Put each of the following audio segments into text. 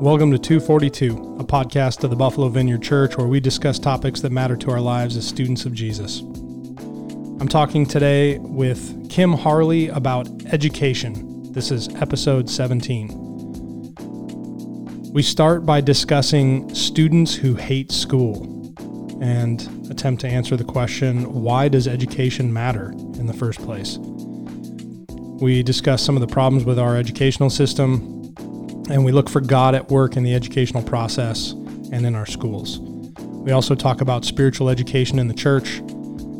Welcome to 242, a podcast of the Buffalo Vineyard Church where we discuss topics that matter to our lives as students of Jesus. I'm talking today with Kim Harley about education. This is episode 17. We start by discussing students who hate school and attempt to answer the question why does education matter in the first place? We discuss some of the problems with our educational system, and we look for God at work in the educational process and in our schools. We also talk about spiritual education in the church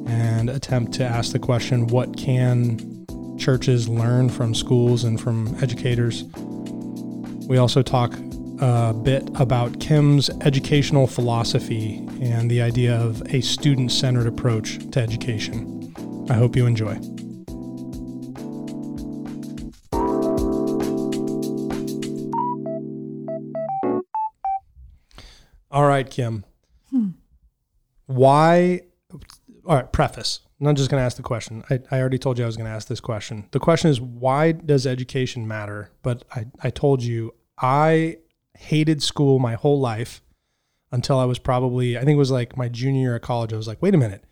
and attempt to ask the question what can churches learn from schools and from educators? We also talk a bit about Kim's educational philosophy and the idea of a student centered approach to education. I hope you enjoy. All right, Kim. Hmm. Why? All right, preface. I'm not just going to ask the question. I, I already told you I was going to ask this question. The question is, why does education matter? But I, I told you I hated school my whole life until I was probably, I think it was like my junior year of college. I was like, wait a minute.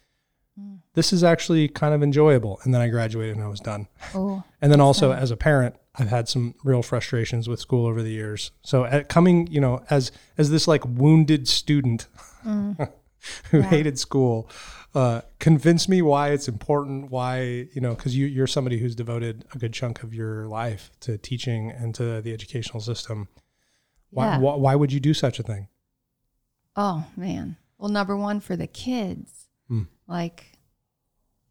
Hmm. This is actually kind of enjoyable. And then I graduated and I was done. Oh, and then also, sad. as a parent, I've had some real frustrations with school over the years. So at coming, you know, as as this like wounded student mm. who yeah. hated school, uh, convince me why it's important. Why you know, because you you're somebody who's devoted a good chunk of your life to teaching and to the educational system. Why yeah. why, why would you do such a thing? Oh man. Well, number one for the kids, mm. like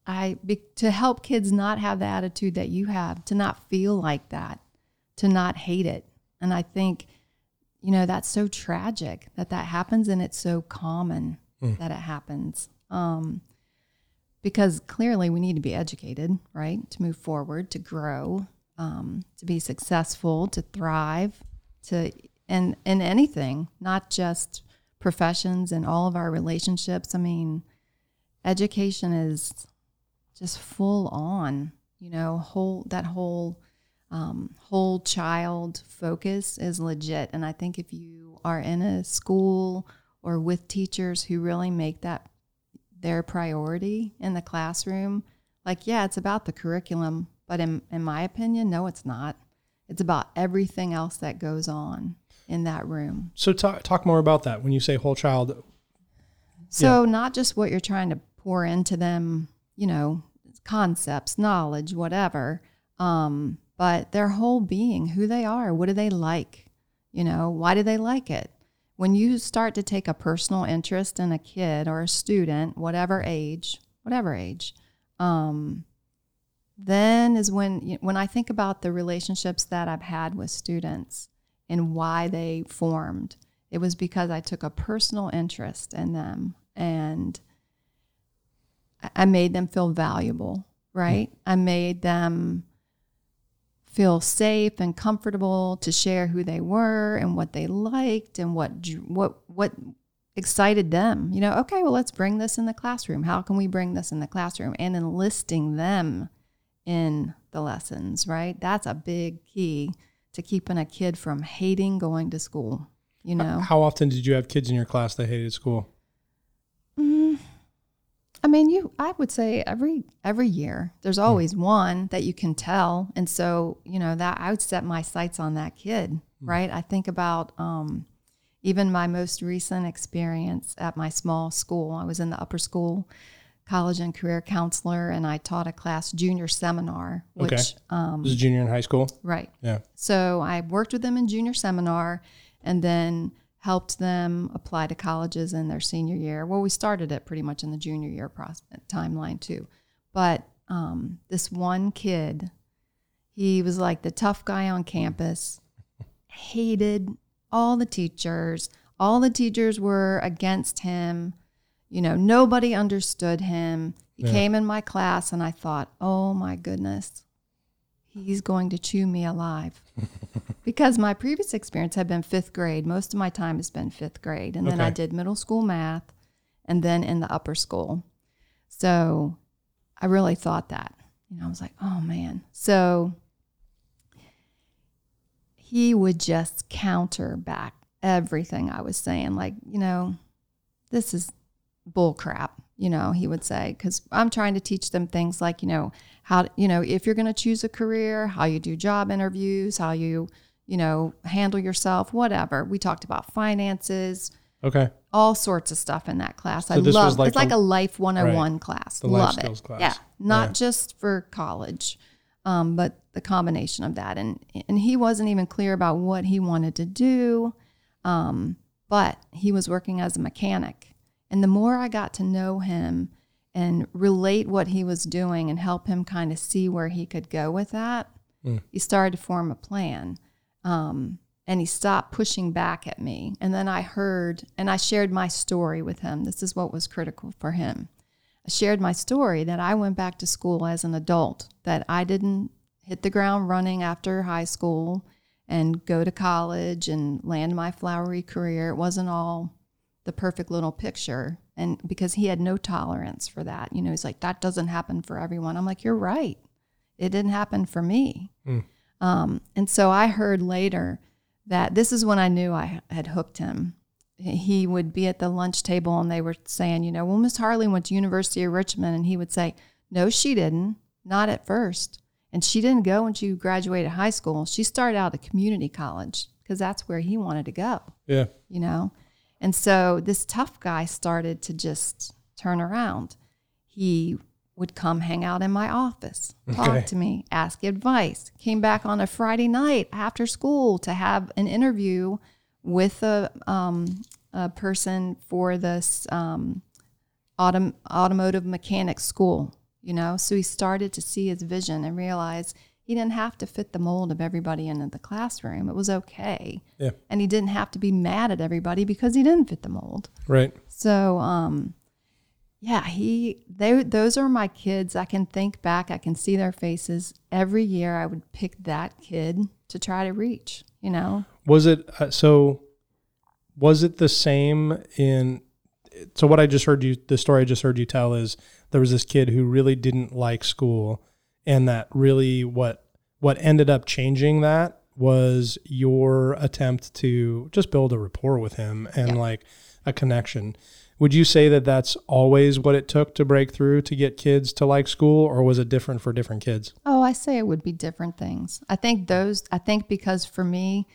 I be, to help kids not have the attitude that you have, to not feel like that, to not hate it. And I think, you know, that's so tragic that that happens, and it's so common mm. that it happens. Um, because clearly we need to be educated, right, to move forward, to grow, um, to be successful, to thrive, to and in anything, not just professions and all of our relationships. I mean, education is just full on, you know, whole that whole um, whole child focus is legit. And I think if you are in a school or with teachers who really make that their priority in the classroom, like, yeah, it's about the curriculum, but in, in my opinion, no, it's not. It's about everything else that goes on in that room. So talk, talk more about that when you say whole child. So yeah. not just what you're trying to pour into them, you know, concepts, knowledge, whatever. Um, but their whole being, who they are, what do they like? You know, why do they like it? When you start to take a personal interest in a kid or a student, whatever age, whatever age, um, then is when when I think about the relationships that I've had with students and why they formed. It was because I took a personal interest in them and I made them feel valuable, right? I made them feel safe and comfortable to share who they were and what they liked and what what what excited them. You know, okay, well, let's bring this in the classroom. How can we bring this in the classroom? And enlisting them in the lessons, right? That's a big key to keeping a kid from hating going to school. You know, how often did you have kids in your class that hated school? Mm, I mean, you I would say every every year there's always mm. one that you can tell. And so, you know, that I would set my sights on that kid, mm. right? I think about um, even my most recent experience at my small school. I was in the upper school college and career counselor and I taught a class junior seminar, which okay. um, this is junior in high school. Right. Yeah. So I worked with them in junior seminar and then helped them apply to colleges in their senior year. Well, we started it pretty much in the junior year process, timeline too. But um, this one kid, he was like the tough guy on campus, hated all the teachers. All the teachers were against him. You know, nobody understood him. He yeah. came in my class, and I thought, oh my goodness, he's going to chew me alive. because my previous experience had been fifth grade. Most of my time has been fifth grade. And okay. then I did middle school math and then in the upper school. So I really thought that. You know, I was like, oh man. So he would just counter back everything I was saying. Like, you know, this is bull crap, you know, he would say, because I'm trying to teach them things like, you know, how, you know, if you're going to choose a career, how you do job interviews, how you, you know, handle yourself, whatever. We talked about finances, Okay. all sorts of stuff in that class. I this love like it's like a- a life 101 class. The life love skills it. class. Yeah, not Yeah. just for college, um, but the combination of that. And and he wasn't even clear about what he wanted to do, um, but he was working as a mechanic. And the more I got to know him and relate what he was doing and help him kind of see where he could go with that, he started to form a plan. Um, and he stopped pushing back at me. And then I heard, and I shared my story with him. This is what was critical for him. I shared my story that I went back to school as an adult, that I didn't hit the ground running after high school and go to college and land my flowery career. It wasn't all the perfect little picture. And because he had no tolerance for that, you know, he's like, that doesn't happen for everyone. I'm like, you're right. It didn't happen for me. Um, and so I heard later that this is when I knew I had hooked him. He would be at the lunch table and they were saying, you know, well, Miss Harley went to University of Richmond, and he would say, no, she didn't, not at first, and she didn't go when she graduated high school. She started out at community college because that's where he wanted to go Yeah. you know? And so this tough guy started to just turn around. He would come hang out in my office, talk Okay. to me, ask advice. Came back on a Friday night after school to have an interview with a, um, a person for this um, autom- automotive mechanic school, you know? So he started to see his vision and realize he didn't have to fit the mold of everybody in the classroom. It was okay Yeah. and he didn't have to be mad at everybody because he didn't fit the mold. Right. So, um, yeah, he they those are my kids. I can think back, I can see their faces. Every year I would pick that kid to try to reach, you know. Was it uh, so? Was it the same in? So what I just heard you, the story I just heard you tell is there was this kid who really didn't like school, and that really what what ended up changing that was your attempt to just build a rapport with him and Yeah. like a connection. Would you say that that's always what it took to break through to get kids to like school, or was it different for different kids? Oh, I say it would be different things. I think those, I think because for me,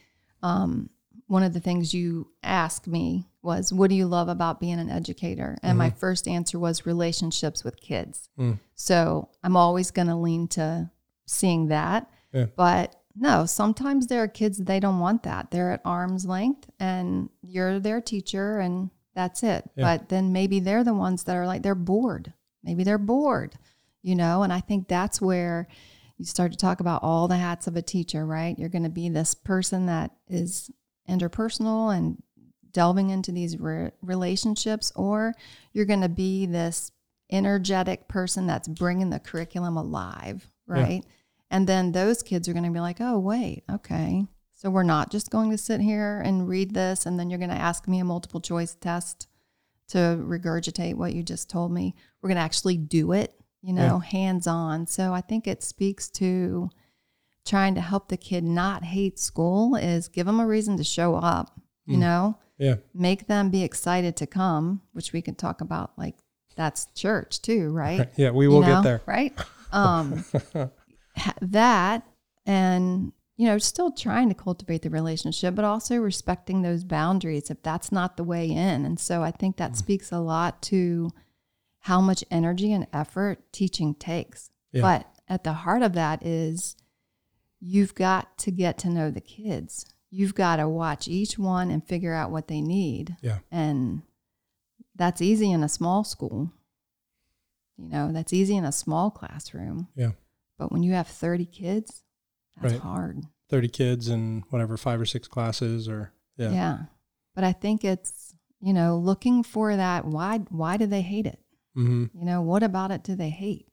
um, one of the things you asked me was, What do you love about being an educator? And my first answer was relationships with kids. So I'm always going to lean to seeing that. Yeah. But no, sometimes there are kids they don't want that. They're at arm's length and you're their teacher and that's it. Yeah. But then maybe they're the ones that are like, they're bored. Maybe they're bored, you know? And I think that's where you start to talk about all the hats of a teacher, right? You're going to be this person that is interpersonal and delving into these re- relationships, or you're going to be this energetic person that's bringing the curriculum alive, right? And then those kids are going to be like, oh, wait, okay. So we're not just going to sit here and read this, and then you're going to ask me a multiple choice test to regurgitate what you just told me. We're going to actually do it, you know, hands on. So I think it speaks to trying to help the kid not hate school is give them a reason to show up, you know, Yeah. make them be excited to come, which we can talk about like that's church too, right? Yeah. We You will know, get there. Right. Um, that and, you know, still trying to cultivate the relationship, but also respecting those boundaries if that's not the way in. And so I think that mm. speaks a lot to how much energy and effort teaching takes. Yeah. But at the heart of that is you've got to get to know the kids. You've got to watch each one and figure out what they need. Yeah. And that's easy in a small school. You know, that's easy in a small classroom. Yeah. But when you have 30 kids, that's Right. hard. 30 kids and whatever, five or six classes or, yeah. Yeah. But I think it's, you know, looking for that why why do they hate it? hmm You know, what about it do they hate?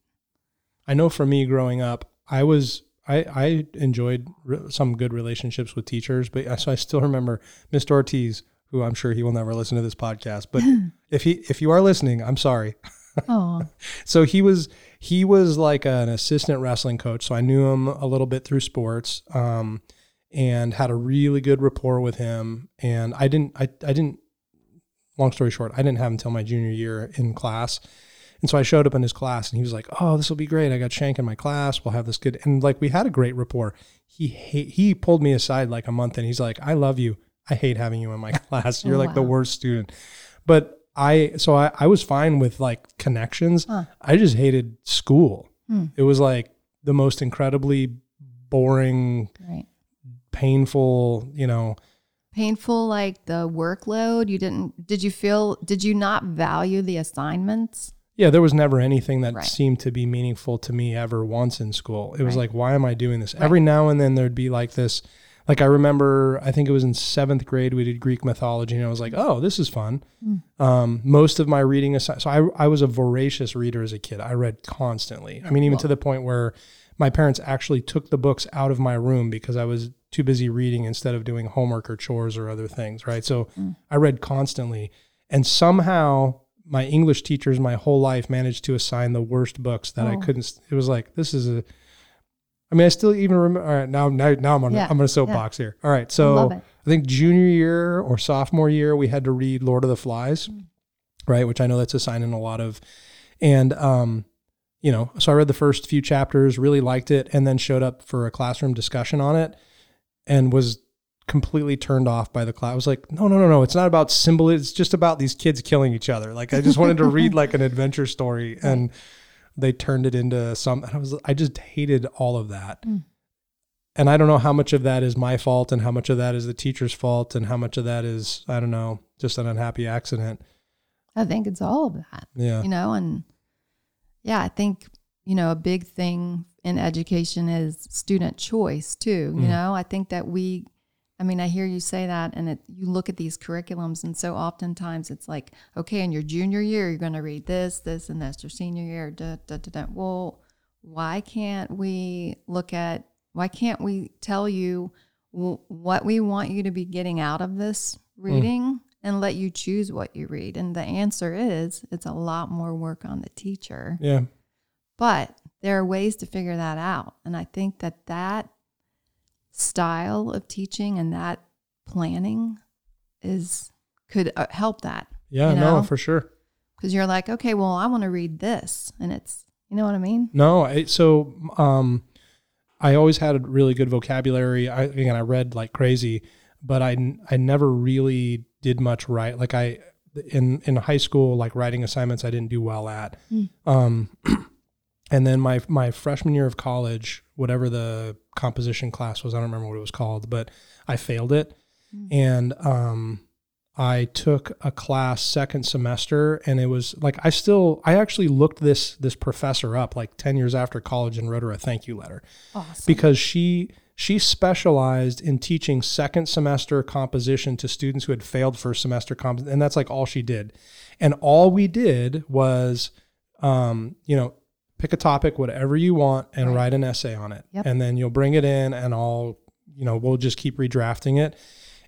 I know for me growing up, I was, I, I enjoyed re- some good relationships with teachers, but I, so I still remember Mr. Ortiz, who I'm sure he will never listen to this podcast, but if he, if you are listening, I'm sorry. Oh, So he was he was like an assistant wrestling coach. So I knew him a little bit through sports. Um, and had a really good rapport with him. And I didn't, I, I didn't, long story short, I didn't have him until my junior year in class. And so I showed up in his class and he was like, Oh, this will be great. I got Shank in my class. We'll have this good. And like we had a great rapport. He, he pulled me aside like a month and he's like, I love you. I hate having you in my class. You're oh, like the worst student. But I, so I, I was fine with like connections. Huh. I just hated school. Hmm. It was like the most incredibly boring, right. painful, you know. Painful, like the workload. You didn't, did you feel, did you not value the assignments? Yeah, there was never anything that right. seemed to be meaningful to me ever once in school. It was right. like, why am I doing this? Every now and then there'd be like this, like I remember, I think it was in seventh grade, we did Greek mythology, and I was like, oh, this is fun. Mm. Um, most of my reading, aside, so I, I was a voracious reader as a kid. I read constantly. I mean, even to the point where my parents actually took the books out of my room because I was too busy reading instead of doing homework or chores or other things, right? So mm. I read constantly. And somehow my English teachers my whole life managed to assign the worst books that oh. I couldn't. It was like this is a. I mean, I still even remember. All right, now now now I'm on yeah. I'm on a soapbox yeah. here. All right, so I, I, think junior year or sophomore year we had to read Lord of the Flies, mm. right? Which I know that's assigned in a lot of, and um, you know, so I read the first few chapters, really liked it, and then showed up for a classroom discussion on it, and was completely turned off by the class. I was like, no, no, no, no. It's not about symbol. It's just about these kids killing each other. Like I just wanted to read like an adventure story and they turned it into some, I was, I just hated all of that. Mm. And I don't know how much of that is my fault and how much of that is the teacher's fault and how much of that is, I don't know, just an unhappy accident. I think it's all of that. Yeah. You know, and yeah, I think, you know, a big thing in education is student choice too. You mm. know, I think that we I mean, I hear you say that, and it, you look at these curriculums, and so oftentimes it's like, okay, in your junior year, you're going to read this, this, and this. Your senior year, da, da, da, da. Well, why can't we look at, why can't we tell you what we want you to be getting out of this reading mm. and let you choose what you read? And the answer is it's a lot more work on the teacher. Yeah. But there are ways to figure that out. And I think that that style of teaching and that planning is could uh, help that. Yeah, you know? no, for sure. Because you're like, okay, well, I want to read this, and it's, you know what I mean? No, I, so um, I always had a really good vocabulary. I again, I read like crazy, but I I never really did much write. Like I in in high school, like writing assignments, I didn't do well at. Mm. Um, and then my my freshman year of college, whatever the composition class was, I don't remember what it was called, but I failed it, mm. and um, I took a class second semester, and it was like I still I actually looked this this professor up like ten years after college and wrote her a thank you letter, awesome. because she she specialized in teaching second semester composition to students who had failed first semester comp, and that's like all she did, and all we did was, um, you know pick a topic, whatever you want, and right. write an essay on it. Yep. And then you'll bring it in, and I'll, you know, we'll just keep redrafting it.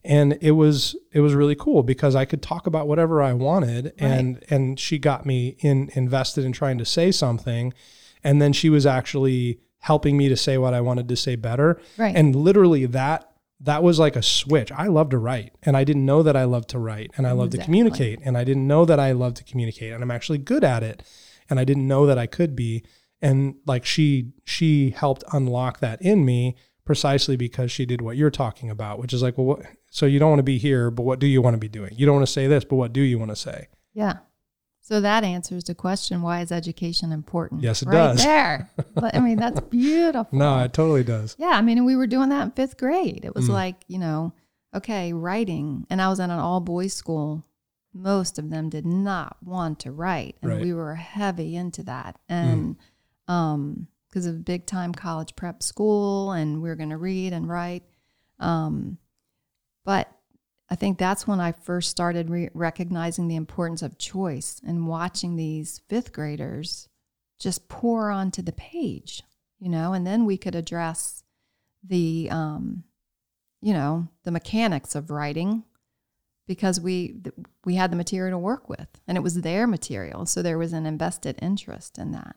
And it was it was really cool because I could talk about whatever I wanted, right. and and she got me in invested in trying to say something, and then she was actually helping me to say what I wanted to say better. Right. And literally that that was like a switch. I love to write and I didn't know that I love to write and I love exactly. to communicate and I didn't know that I love to communicate and I'm actually good at it and I didn't know that I could be. And like she she helped unlock that in me precisely because she did what you're talking about, which is like, well, what, so you don't want to be here, but what do you want to be doing? You don't want to say this, but what do you want to say? Yeah. So that answers the question: Why is education important? Yes, it right does. There. but I mean, that's beautiful. no, it totally does. Yeah, I mean, we were doing that in fifth grade. It was mm. like you know, okay, writing, and I was in an all boys school most of them did not want to write and right. we were heavy into that and mm. um because of big time college prep school and we are going to read and write um but i think that's when i first started re- recognizing the importance of choice and watching these fifth graders just pour onto the page you know and then we could address the um you know the mechanics of writing because we we had the material to work with and it was their material so there was an invested interest in that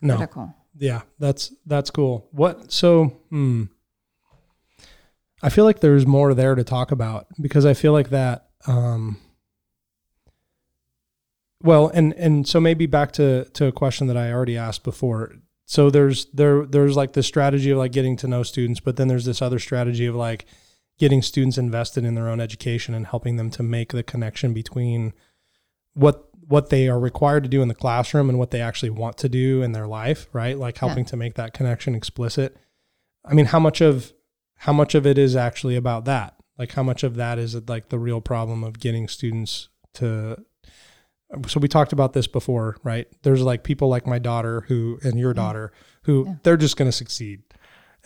no Critical. Yeah, that's that's cool. What so hmm. I feel like there's more there to talk about because I feel like that um well, and and so maybe back to to a question that I already asked before. So there's there there's like the strategy of like getting to know students, but then there's this other strategy of like getting students invested in their own education and helping them to make the connection between what what they are required to do in the classroom and what they actually want to do in their life, right? Like helping yeah. to make that connection explicit. I mean, how much of how much of it is actually about that? Like how much of that is like the real problem of getting students to so we talked about this before, right? There's like people like my daughter who and your mm. daughter who yeah. they're just going to succeed.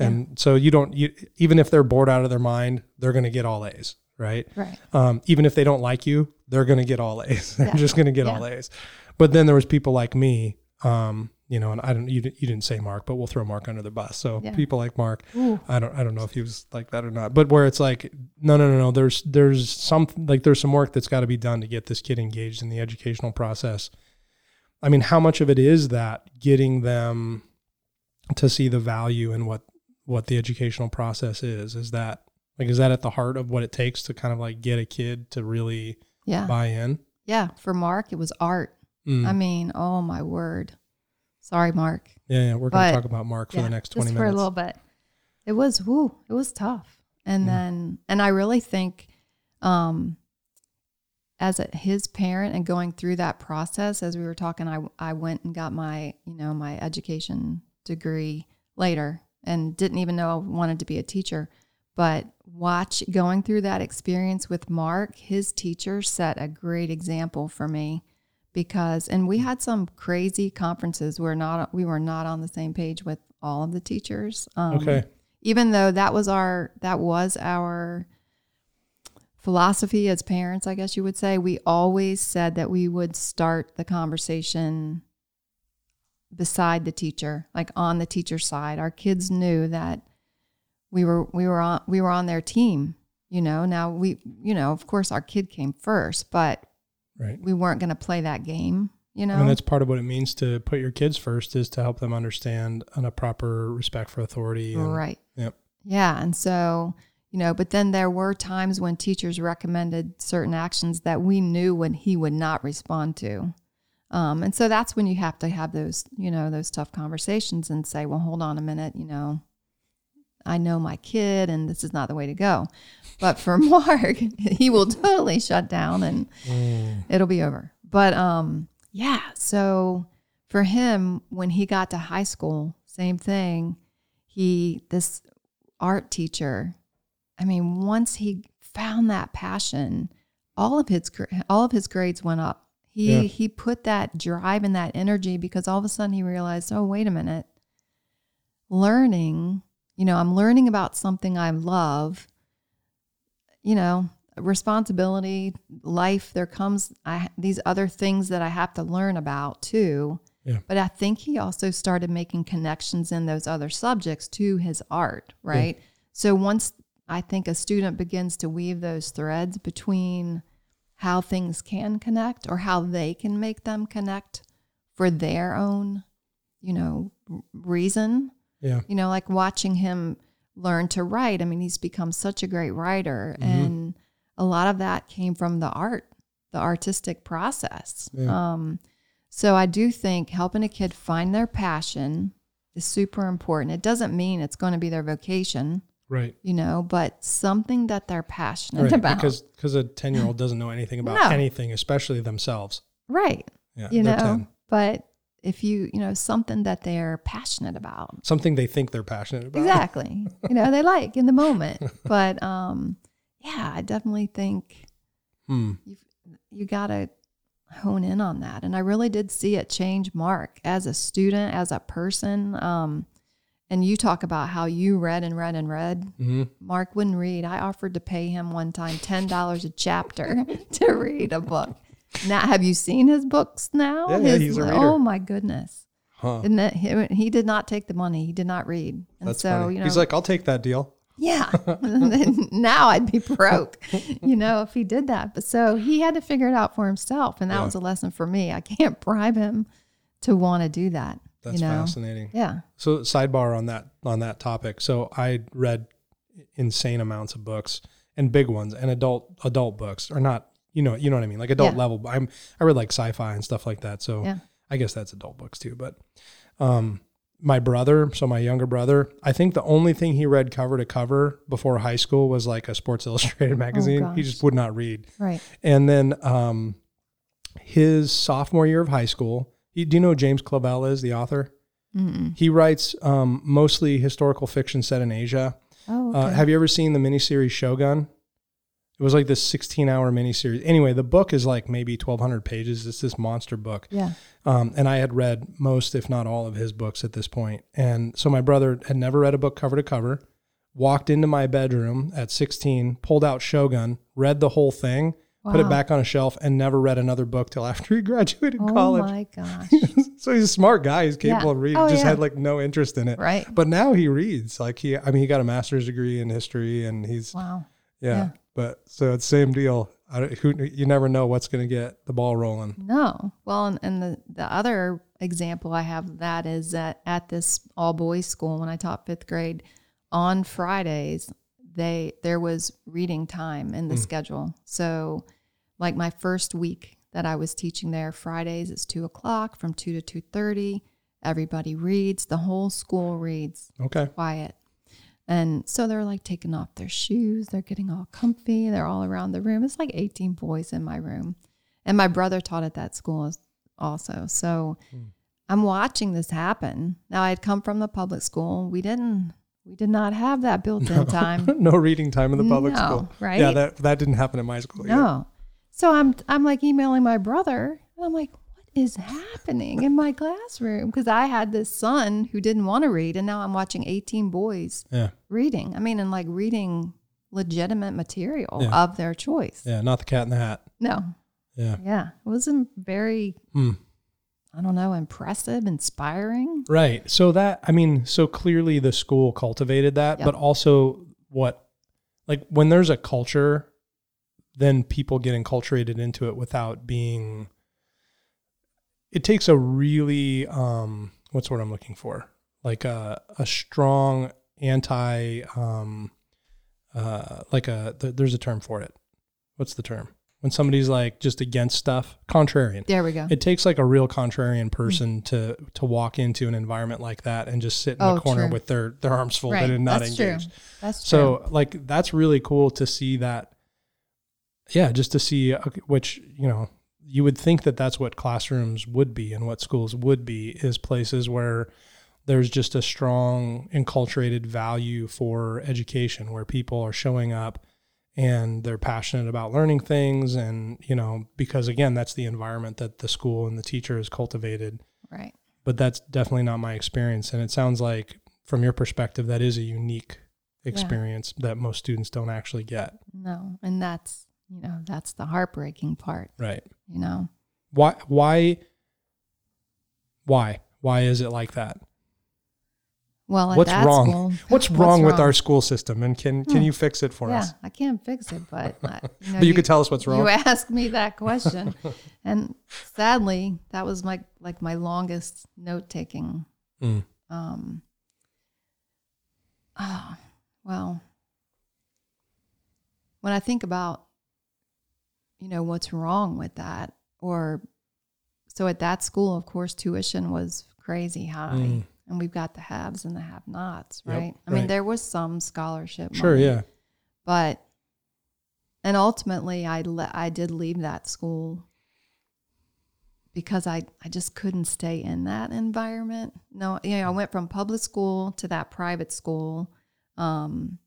And yeah. so you don't you even if they're bored out of their mind, they're going to get all A's, right? Right. Um, even if they don't like you, they're going to get all A's. they're yeah. just going to get all A's. But then there was people like me um, you know, and I don't, you, you didn't say Mark, but we'll throw Mark under the bus. So yeah. people like Mark, Ooh. I don't, I don't know if he was like that or not, but where it's like, no, no, no, no, there's, there's some, like there's some work that's got to be done to get this kid engaged in the educational process. I mean, how much of it is that getting them to see the value in what, what the educational process is? Is that like, is that at the heart of what it takes to kind of like get a kid to really yeah. buy in? Yeah. For Mark, it was art. Mm. I mean, oh my word Sorry, Mark. Yeah, yeah we're going to talk about Mark for yeah, the next 20 just minutes. for a little bit. It was, woo, it was tough. And then, and I really think, um, as a, his parent and going through that process, as we were talking, I, I went and got my, you know, my education degree later and didn't even know I wanted to be a teacher. But watch going through that experience with Mark, his teacher set a great example for me because and we had some crazy conferences where not we were not on the same page with all of the teachers. Um, okay. Even though that was our that was our philosophy as parents, I guess you would say, we always said that we would start the conversation beside the teacher, like on the teacher's side. Our kids knew that we were we were on we were on their team. You know, now we you know, of course our kid came first, but Right. We weren't going to play that game, you know? I mean, that's part of what it means to put your kids first is to help them understand on a proper respect for authority. And, right. Yep. Yeah. And so, you know, but then there were times when teachers recommended certain actions that we knew when he would not respond to. Um, and so that's when you have to have those, you know, those tough conversations and say, well, hold on a minute, you know, I know my kid and this is not the way to go. But for Mark, he will totally shut down and mm. it'll be over. But um yeah, so for him when he got to high school, same thing. He this art teacher, I mean, once he found that passion, all of his all of his grades went up. He yeah. he put that drive and that energy because all of a sudden he realized, "Oh, wait a minute. Learning you know, I'm learning about something I love, you know, responsibility, life, there comes I, these other things that I have to learn about too. Yeah. But I think he also started making connections in those other subjects to his art, right? Yeah. So once I think a student begins to weave those threads between how things can connect or how they can make them connect for their own, you know, reason, yeah. You know, like watching him learn to write. I mean, he's become such a great writer. Mm-hmm. And a lot of that came from the art, the artistic process. Yeah. Um, so I do think helping a kid find their passion is super important. It doesn't mean it's going to be their vocation. Right. You know, but something that they're passionate right. about. Because because a 10 year old doesn't know anything about no. anything, especially themselves. Right. Yeah. You know, 10. but if you you know something that they're passionate about something they think they're passionate about exactly you know they like in the moment but um yeah i definitely think hmm. you you gotta hone in on that and i really did see it change mark as a student as a person um and you talk about how you read and read and read. Mm-hmm. Mark wouldn't read. I offered to pay him one time ten dollars a chapter to read a book. Now, have you seen his books now? Yeah, his, yeah he's a reader. Oh my goodness. Huh. It, he, he, did not take the money. He did not read. And That's so, funny. you know, he's like, I'll take that deal. Yeah. now I'd be broke, you know, if he did that. But so he had to figure it out for himself. And that yeah. was a lesson for me. I can't bribe him to want to do that. That's you know? fascinating. Yeah. So sidebar on that on that topic. So I read insane amounts of books and big ones and adult adult books are not you know you know what I mean like adult Yeah. level. I'm I read like sci-fi and stuff like that. So Yeah. I guess that's adult books too. But um, my brother, so my younger brother, I think the only thing he read cover to cover before high school was like a Sports Illustrated magazine. he Oh, gosh. just would not read. Right. And then um, his sophomore year of high school, he, do you know who James Clavell is, the author? Mm-mm. He writes um, mostly historical fiction set in Asia. Oh, Uh, have you ever seen the miniseries Shogun? It was like this 16 hour miniseries. Anyway, the book is like maybe 1,200 pages. It's this monster book. yeah. Um, and I had read most, if not all, of his books at this point. And so my brother had never read a book cover to cover, walked into my bedroom at 16, pulled out Shogun, read the whole thing, put it back on a shelf, and never read another book till after he graduated Oh college. Oh my gosh. so he's a smart guy. He's capable Yeah. of reading, Oh, just yeah. had like no interest in it. right. But now he reads. Like he, I mean, he got a master's degree in history, and he's Wow. yeah. Yeah. But so it's same deal. I, don't- who you never know what's going to get the ball rolling. No. Well, and, and the, the other example I have of that is that at this all boys school, when I taught fifth grade, on Fridays, they there was reading time in the hmm. schedule. So, like my first week that I was teaching there, Fridays it's two o'clock from two to two thirty. Everybody reads. The whole school reads. Okay. quiet. And so they're like taking off their shoes. They're getting all comfy. They're all around the room. It's like 18 boys in my room. And my brother taught at that school also. So hmm. I'm watching this happen. Now I had come from the public school. We didn't we did not have that built-in time. no reading time in the public No, school. right? Yeah, that that didn't happen in my school. No. So I'm I'm like emailing my brother and I'm like, what is happening in my classroom? Because I had this son who didn't want to read and now I'm watching 18 boys Yeah. reading. I mean, and like reading legitimate material Yeah. of their choice. Yeah. Not the cat in the hat. No. Yeah. Yeah. It wasn't very, Hmm. I don't know, impressive, inspiring. Right. So that I mean, so clearly the school cultivated that, Yep. but also what like when there's a culture, then people get enculturated into it without being it takes a really um what's the word I'm looking for? Like a a strong anti um uh like a th- there's a term for it. What's the term? When somebody's like just against stuff, contrarian There we go. it takes like a real contrarian person to to walk into an environment like that and just sit in Oh, the corner true. with their their arms folded right. and not That's engaged. true. That's true. So like that's really cool to see that. Yeah, just to see uh, which you know you would think that that's what classrooms would be and what schools would be is places where there's just a strong enculturated value for education where people are showing up and they're passionate about learning things. And you know because again that's the environment that the school and the teacher has cultivated. Right. but that's definitely not my experience. And it sounds like from your perspective that is a unique experience that most students don't actually get. No. And that's, you know, that's the heartbreaking part, right. you know? why why why why is it like that Well, What's that wrong? school, what's wrong with wrong? our school system and can can Hmm. you fix it for us? yeah, us I can't fix it, but, I- you know, but you, could tell us what's wrong. You asked me that question, and sadly, that was my like my longest note taking. Mm. Um. Oh, well, when I think about, you know, what's wrong with that, or so at that school, of course, tuition was crazy high. Mm. And we've got the haves and the have-nots, Yep, right? I mean, there was some scholarship, sure money, yeah but and ultimately I le- I did leave that school because I I just couldn't stay in that environment. No, you know, I went from public school to that private school, um,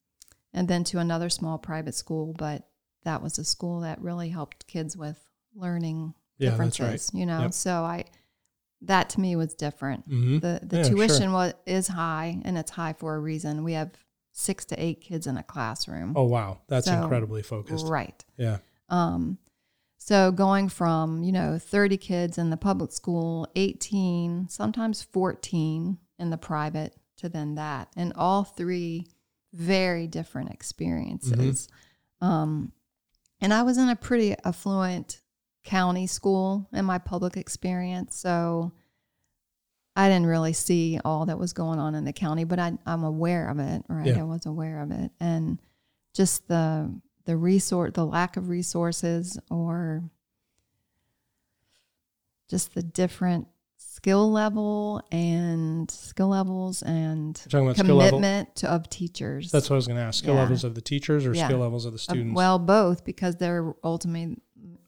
and then to another small private school. But that was a school that really helped kids with learning Yeah, differences. right. You know, Yep. so I that to me was different. hmm The the Yeah, sure. tuition was is high, and it's high for a reason. We have six to eight kids in a classroom. oh wow that's So, incredibly focused Right. yeah Um, so going from, you know, 30 kids in the public school, 18, sometimes 14 in the private to then that. And all three very different experiences. Um, and I was in a pretty affluent county school in my public experience. So I didn't really see all that was going on in the county, but I, I'm aware of it, right? Yeah. I was aware of it, and just the the resource, the lack of resources, or just the different skill level and skill levels and You're talking about skill level. commitment to, of teachers. That's what I was going to ask. Skill Yeah. levels of the teachers or Yeah. skill levels of the Uh, students? well, both because they're ultimately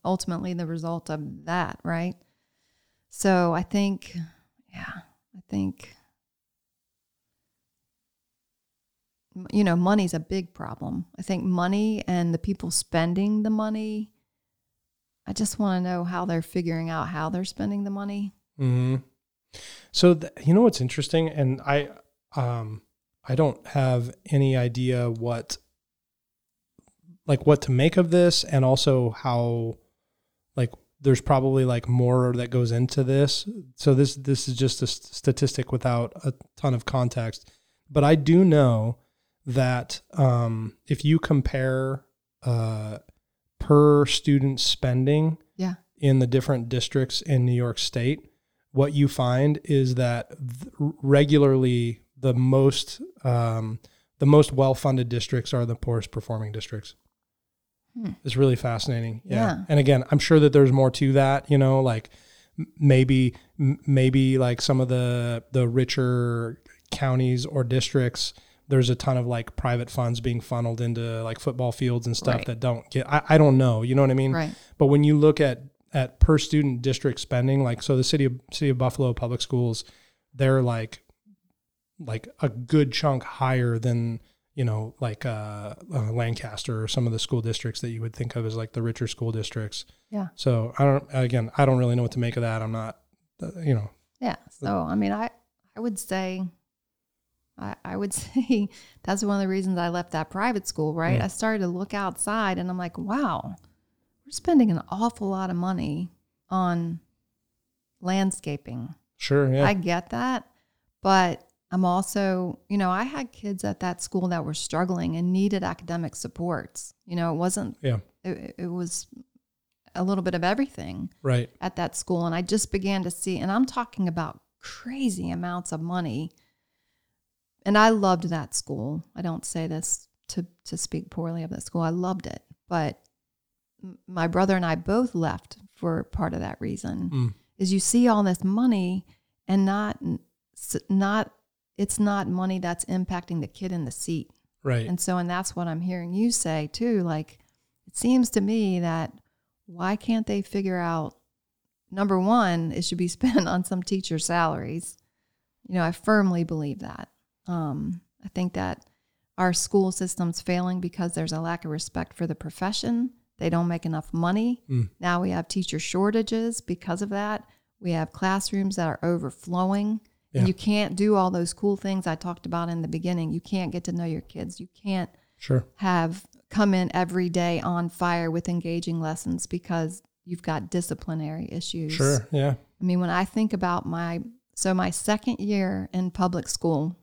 ultimately the result of that, right? So I think, yeah, I think you know, money's a big problem. I think money and the people spending the money. I just want to know how they're figuring out how they're spending the money. hmm So th- you know what's interesting, and I, um, I don't have any idea what, like, what to make of this, and also how, there's probably like more that goes into this. So this this is just a st- statistic without a ton of context, but I do know that um, if you compare uh, per student spending Yeah. in the different districts in New York State, what you find is that th- regularly the most um, the most well funded districts are the poorest performing districts. Hmm. It's really fascinating. Yeah. Yeah. And again, I'm sure that there's more to that. You know, like maybe maybe like some of the the richer counties or districts. There's a ton of like private funds being funneled into like football fields and stuff Right. that don't get. I, I don't know. You know what I mean? Right. But when you look at at per student district spending, like so, the city of city of Buffalo public schools, they're like like a good chunk higher than you know like uh, uh, Lancaster or some of the school districts that you would think of as like the richer school districts. Yeah. So I don't again I don't really know what to make of that. I'm not uh, you know Yeah. So I mean, I I would say, I I would say that's one of the reasons I left that private school. Right. Mm. I started to look outside, and I'm like, wow, we're spending an awful lot of money on landscaping. sure yeah I get that, but I'm also, you know, I had kids at that school that were struggling and needed academic supports. You know, it wasn't. Yeah. It, it was a little bit of everything right at that school and I just began to see and I'm talking about crazy amounts of money. And I loved that school. I don't say this to to speak poorly of that school. I loved it. But my brother and I both left for part of that reason. Mm. Is you see all this money and not not it's not money that's impacting the kid in the seat. right And so, and that's what I'm hearing you say too. Like, it seems to me that why can't they figure out number one, it should be spent on some teacher salaries. You know, I firmly believe that. Um, I think that our school system's failing because there's a lack of respect for the profession. They don't make enough money. Mm. Now we have teacher shortages because of that. We have classrooms that are overflowing. Yeah. You can't do all those cool things I talked about in the beginning. You can't get to know your kids. You can't sure have come in every day on fire with engaging lessons because you've got disciplinary issues. sure yeah I mean, when I think about my so my second year in public school,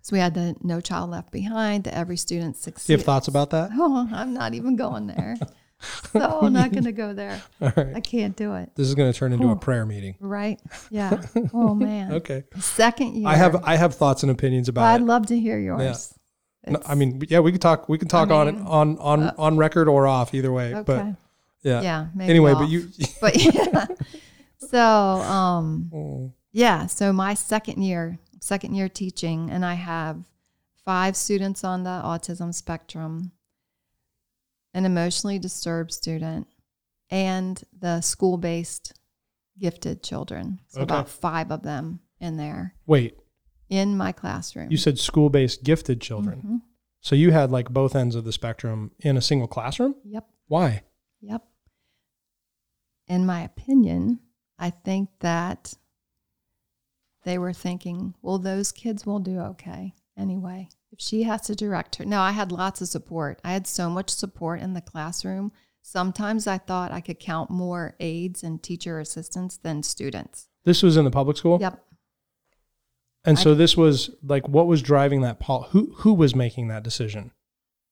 so we had the No Child Left Behind, the Every Student do you have thoughts about that Oh, I'm not even going there. so I'm not going to go there. all right I can't do it. this is going to turn into a Oh. prayer meeting Right? Yeah. Oh man. okay Second year. I have I have thoughts and opinions about I'd it love to hear yours. No, I mean, yeah, we could talk. We can talk on it on on uh, on record or off, either way. okay. But yeah. yeah. Maybe Anyway, off. but you. but yeah. So, um, Oh, yeah. So my second year, second year teaching, and I have five students on the autism spectrum, an emotionally disturbed student, and the school-based gifted children. So Okay. about five of them in there wait, in my classroom. you said school-based gifted children. Mhm. So you had like both ends of the spectrum in a single classroom. Yep. Why? Yep. In my opinion, I think that they were thinking, well, those kids will do okay anyway. If she has to direct her. No, I had lots of support. I had so much support in the classroom. Sometimes I thought I could count more aides and teacher assistants than students. This was in the public school. Yep. And so this was like, what was driving that? Pol- who who was making that decision?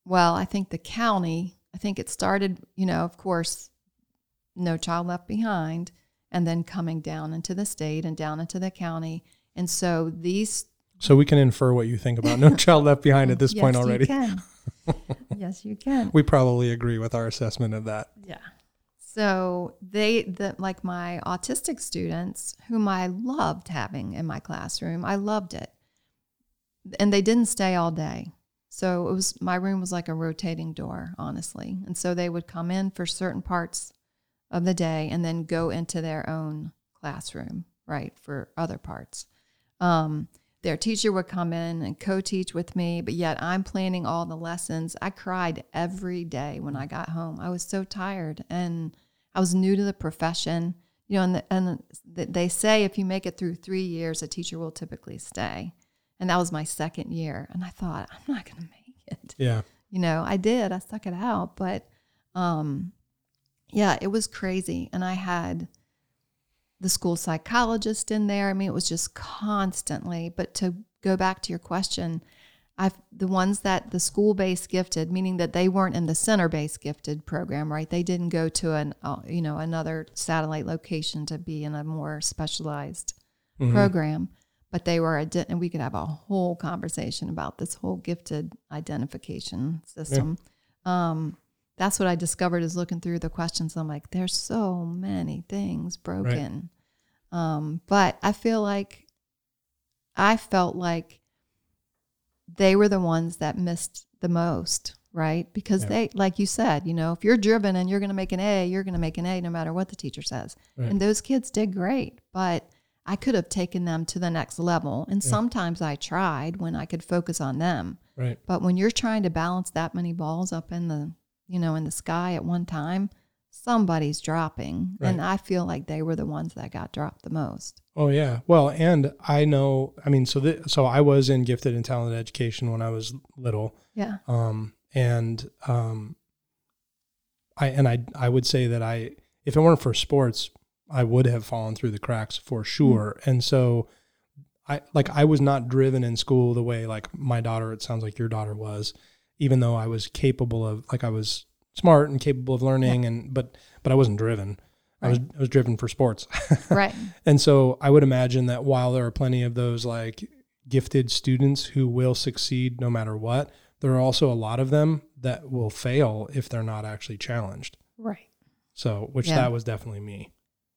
Well, I think the county, I think it started, you know, of course, No Child Left Behind. and then coming down into the state and down into the county. And so these So we can infer what you think about No Child Left Behind at this yes, point you already. can. yes, you can. We probably agree with our assessment of that. Yeah. So they the like my autistic students whom I loved having in my classroom. I loved it. And they didn't stay all day. So it was my room was like a rotating door, honestly. And so they would come in for certain parts of the day and then go into their own classroom, right, for other parts. Um, their teacher would come in and co-teach with me, but yet I'm planning all the lessons. I cried every day when I got home. I was so tired and I was new to the profession. You know, and, the, and the, they say if you make it through three years, a teacher will typically stay. And that was my second year. And I thought, I'm not going to make it. Yeah. You know, I did. I stuck it out. But um, yeah, it was crazy. And I had the school psychologist in there. I mean, it was just constantly. But to go back to your question, I've the ones that the school based gifted, meaning that they weren't in the center based gifted program, right? They didn't go to an uh, you know another satellite location to be in a more specialized Mhm. program, but they were ident- and we could have a whole conversation about this whole gifted identification system. Um, that's what I discovered is looking through the questions. I'm like, there's so many things broken. Um, but I feel like I felt like they were the ones that missed the most, right? Because Yeah. they, like you said, you know, if you're driven and you're going to make an A, you're going to make an A no matter what the teacher says. Right. And those kids did great, but I could have taken them to the next level. And Yeah. sometimes I tried when I could focus on them. Right. But when you're trying to balance that many balls up in the, you know, in the sky at one time, somebody's dropping. And I feel like they were the ones that got dropped the most. Oh yeah. Well, and I know. I mean, so th- so I was in gifted and talented education when I was little. Yeah. Um, and um, I and I I would say that I if it weren't for sports, I would have fallen through the cracks for sure. And so I like I was not driven in school the way like my daughter. It sounds like your daughter was, even though I was capable of like I was smart and capable of learning and but but I wasn't driven. I was I was driven for sports. Right. And so I would imagine that while there are plenty of those like gifted students who will succeed no matter what, there are also a lot of them that will fail if they're not actually challenged. right. So, which Yeah. that was definitely me.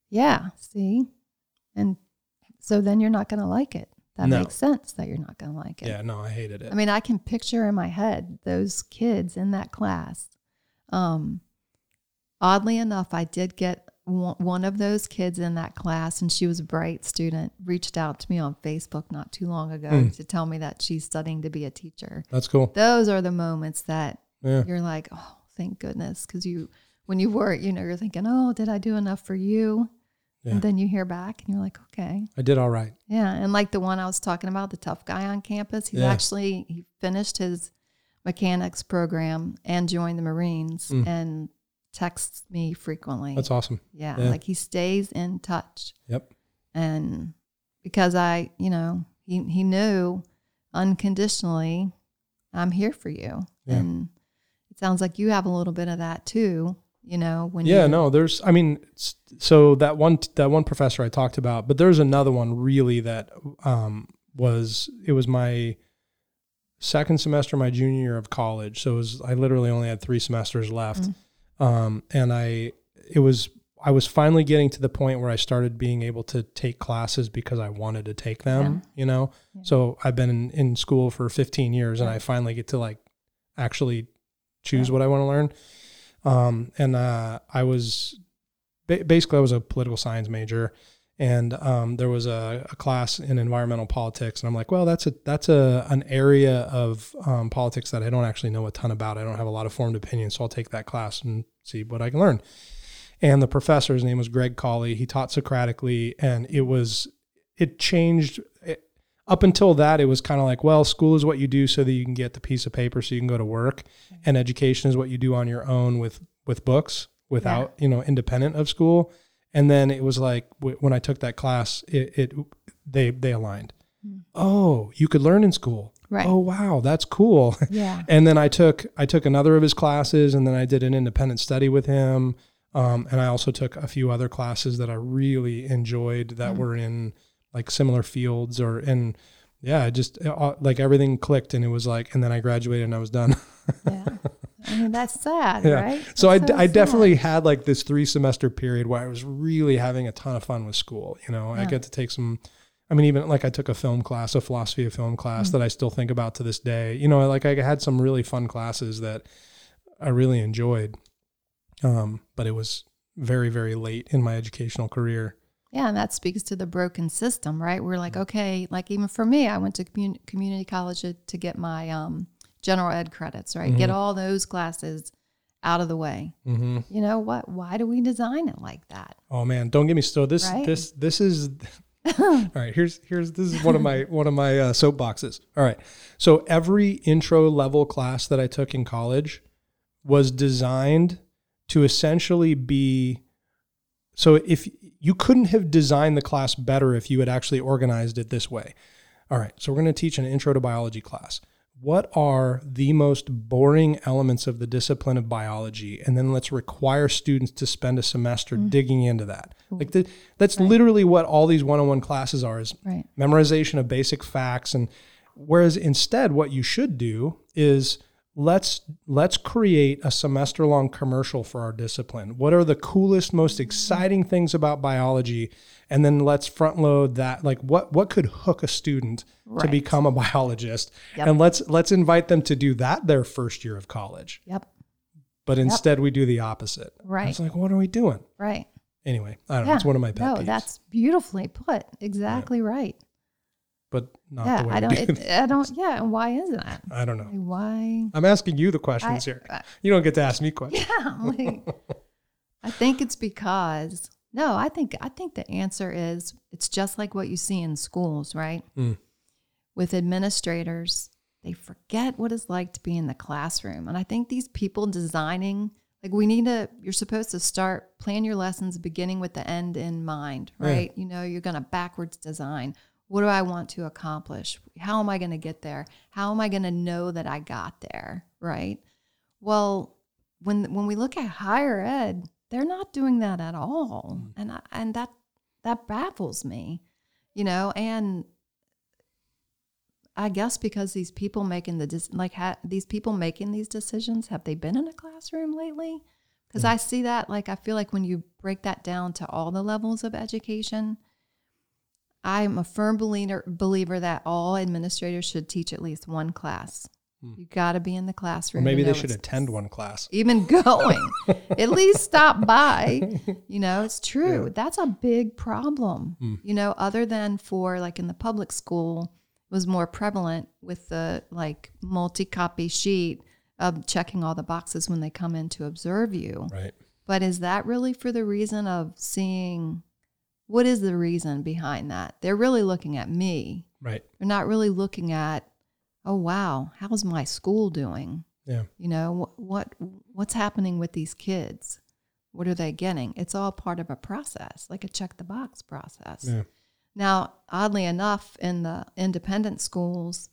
Yeah. See? And so then you're not going to like it. That No. makes sense that you're not going to like it. Yeah, no, I hated it. I mean, I can picture in my head those kids in that class. Um, oddly enough, I did get one of those kids in that class, and she was a bright student, reached out to me on Facebook not too long ago Mm. to tell me that she's studying to be a teacher. That's cool. Those are the moments that Yeah. you're like, oh, thank goodness. Because you, when you were, you know, you're thinking, oh, did I do enough for you? Yeah. And then you hear back and you're like, okay. I did all right. Yeah, and like the one I was talking about, the tough guy on campus, he's Yeah. actually he finished his mechanics program and joined the Marines Mm. and texts me frequently. That's awesome. yeah, yeah. like he stays in touch. Yep. And because I, you know, he he knew unconditionally, I'm here for you. Yeah. And it sounds like you have a little bit of that too. You know, when Yeah, you no, there's I mean, so that one that one professor I talked about, but there's another one really that um was it was my second semester my junior year of college. So it was I literally only had 3 semesters left. Mm. Um and I it was I was finally getting to the point where I started being able to take classes because I wanted to take them, you know. Yeah. So I've been in, in school for 15 years and I finally get to like actually choose Yeah. what I want to learn. Um, and uh, I was ba- basically I was a political science major, and um, there was a, a class in environmental politics, and I'm like, well, that's a that's a an area of um, politics that I don't actually know a ton about. I don't have a lot of formed opinions, so I'll take that class and see what I can learn. And the professor, his name was Greg Colley. He taught Socratically, and it was it changed. Up until that, it was kind of like, well, school is what you do so that you can get the piece of paper so you can go to work, and education is what you do on your own with with books without you know independent of school. And then it was like w- when I took that class, it, it they they aligned. Hmm. Oh, you could learn in school. right. Oh wow, that's cool. Yeah. and then I took I took another of his classes, and then I did an independent study with him Um, and I also took a few other classes that I really enjoyed that Mm. were in like similar fields or in, yeah, just uh, like everything clicked and it was like, and then I graduated and I was done. Yeah. I mean, that's sad, Yeah. right? so I, That's d- I sad. definitely had like this three semester period where I was really having a ton of fun with school. You know, I get to take some, I mean, even like I took a film class, a philosophy of film class Mm. that I still think about to this day. You know, like I had some really fun classes that I really enjoyed. Um, but it was very, very late in my educational career. Yeah, and that speaks to the broken system, right? We're like, okay, like even for me, I went to commun- community college to, get my um, general ed credits, right? Get all those classes out of the way. hmm You know what? Why do we design it like that? Oh man, don't get me started. This Right? this this is all right. Here's here's this is one of my one of my uh, soapboxes. All right, so every intro level class that I took in college was designed to essentially be. So if you couldn't have designed the class better if you had actually organized it this way. All right, so we're going to teach an intro to biology class. What are the most boring elements of the discipline of biology? And then let's require students to spend a semester mm-hmm. digging into that. Like the, that's literally what all these one-on-one classes are is Right. memorization of basic facts and whereas instead what you should do is let's let's create a semester long commercial for our discipline what are the coolest most exciting things about biology and then let's front load that like what what could hook a student to become a biologist Yep. and let's let's invite them to do that their first year of college Yep. but instead we do the opposite Right. it's like what are we doing Right. anyway i don't know it's one of my pet no, peeves that's beautifully put. Exactly right. But not Yeah, the way I don't. do It, I don't. Yeah, and why is that? i don't know Like, why? i'm asking you the questions I- here I- you don't get to ask me questions Yeah, like, I think it's because no, I think I think the answer is it's just like what you see in schools, right? Mm. With administrators, they forget what it's like to be in the classroom, and I think these people designing like we need to. You're supposed to start plan your lessons beginning with the end in mind, Yeah. right? You know, you're going to backwards design. What do I want to accomplish? How am I going to get there? How am I going to know that I got there, right? Well, when when we look at higher ed, they're not doing that at all, mm. and I, and that that baffles me, you know. And I guess because these people making the dis- like ha- these people making these decisions have they been in a classroom lately? Because I see that like I feel like when you break that down to all the levels of education, I'm a firm believer believer that all administrators should teach at least one class. You got to be in the or classroom. maybe they should attend one class even going. At least stop by. You know, it's true. That's a big problem. Hmm. You know, other than for like in the public school, it was more prevalent with the like multi copy sheet of checking all the boxes when they come in to observe you. right But is that really for the reason of seeing what is the reason behind that? They're really looking at me. right. They're not really looking at, oh wow, how's my school doing? yeah. You know what, what what's happening with these kids? What are they getting? It's all part of a process like a check the box process. Yeah. Now oddly enough in the independent schools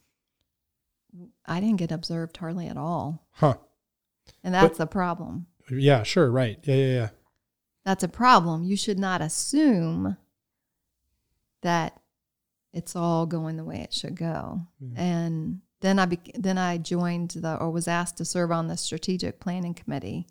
i didn't get observed hardly at all. Huh. And that's a problem. Yeah sure right. Yeah yeah yeah that's a problem you should not assume that it's all going the way it should go and then I bec then I joined the or was asked to serve on the strategic planning committee,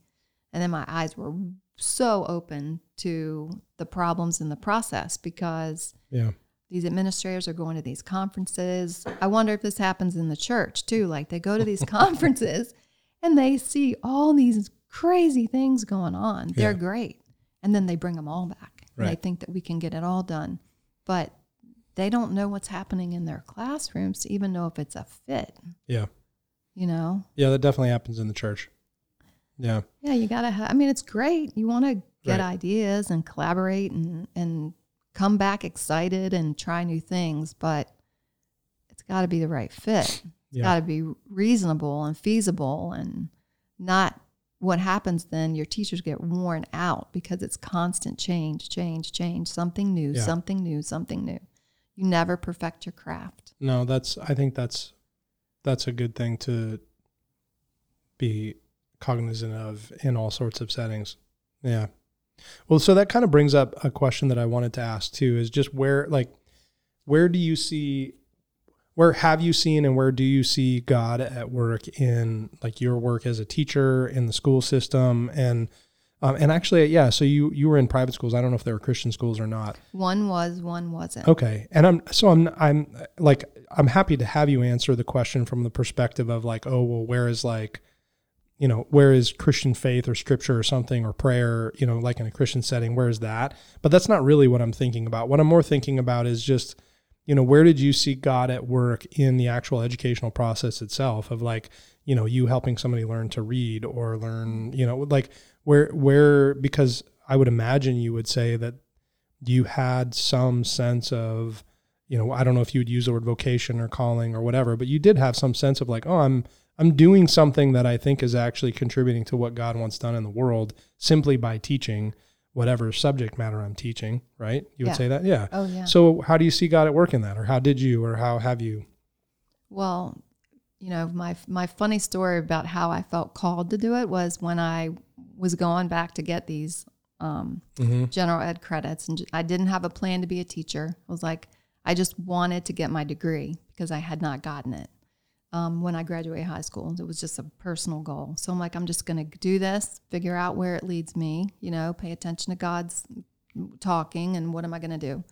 and then my eyes were so open to the problems in the process because yeah these administrators are going to these conferences. I wonder if this happens in the church too. Like they go to these conferences and they see all these crazy things going on. They're great. And then they bring them all back. And they think that we can get it all done. But they don't know what's happening in their classrooms to even know if it's a fit, yeah you know? yeah that definitely happens in the church yeah Yeah, you gotta have. I mean, it's great. You want to get Right. ideas and collaborate and and come back excited and try new things, but it's got to be the right fit. It's Yeah. got to be reasonable and feasible, and not what happens then. Your teachers get worn out because it's constant change, change, change. Something new, Yeah. something new, something new. You never perfect your craft. No, that's I think that's that's a good thing to be cognizant of in all sorts of settings. Yeah. Well, so that kind of brings up a question that I wanted to ask too is just where, like, where do you see, where have you seen and where do you see God at work in like your work as a teacher in the school system? And, um, and actually, yeah, so you, you were in private schools. I don't know if they were Christian schools or not. One was, one wasn't. Okay. And I'm, so I'm, I'm like, I'm happy to have you answer the question from the perspective of like, oh, well, where is like, you know, where is Christian faith or scripture or something or prayer, you know, like in a Christian setting, where is that? But that's not really what I'm thinking about. What I'm more thinking about is just, you know, where did you see God at work in the actual educational process itself of like, you know, you helping somebody learn to read or learn, you know, like where, where, because I would imagine you would say that you had some sense of, you know, I don't know if you would use the word vocation or calling or whatever, but you did have some sense of like, oh, I'm, I'm doing something that I think is actually contributing to what God wants done in the world simply by teaching whatever subject matter I'm teaching, right? You would Yeah. say that? Yeah. Oh, yeah. So how do you see God at work in that or how did you or how have you? Well, you know, my my funny story about how I felt called to do it was when I was going back to get these um, Mm-hmm. general ed credits, and I didn't have a plan to be a teacher. I was like, I just wanted to get my degree because I had not gotten it um, when I graduated high school. It was just a personal goal. So I'm like, I'm just going to do this, figure out where it leads me. You know, pay attention to God's talking, and what am I going to do?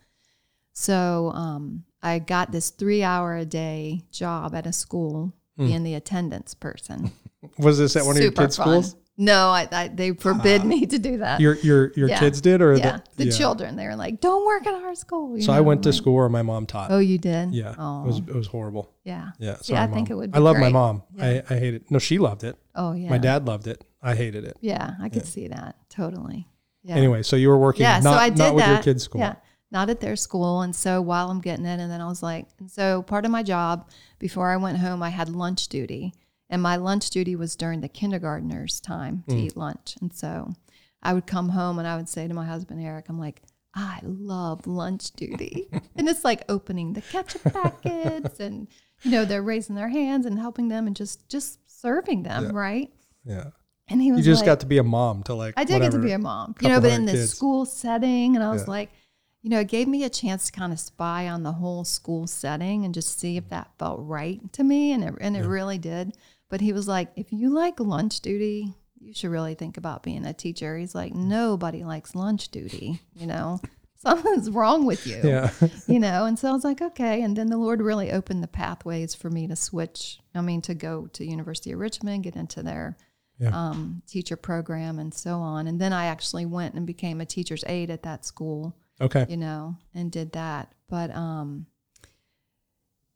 So um, I got this three hour a day job at a school, being the attendance person. Was this at one of your kids' fun. schools? No, I, I they forbid uh-huh. me to do that. Your your your Yeah. kids did or yeah, the yeah. children. They were like, "Don't work at our school." So I know, went to school where my mom taught. Oh, you did? yeah. Oh, It was it was horrible. yeah. Yeah. See, sorry, I think it would be I love my mom. Yeah. I, I hate it. No, she loved it. Oh, yeah. My dad loved it. I hated it. Yeah, I could see that totally. Yeah. Anyway, so you were working yeah. not, so I did not with that. your kids' school. Yeah, not at their school. And so while I'm getting it, and then I was like, and so part of my job before I went home, I had lunch duty, and my lunch duty was during the kindergartners' time to hmm. eat lunch. And so I would come home and I would say to my husband Eric, I'm like. I love lunch duty. and it's like opening the ketchup packets and you know, they're raising their hands and helping them and just just serving them, right? Yeah. And he was You just like, got to be a mom to like I did get to be a mom, you know, but in the school setting, and I was Yeah. like, you know, it gave me a chance to kind of spy on the whole school setting and just see if that felt right to me, and it and it really did. But he was like, if you like lunch duty, you should really think about being a teacher. He's like, nobody likes lunch duty, you know. Something's wrong with you Yeah. you know and so i was like okay and then the lord really opened the pathways for me to switch i mean to go to university of richmond get into their Yeah. um, teacher program and so on and then i actually went and became a teacher's aide at that school okay. you know and did that but um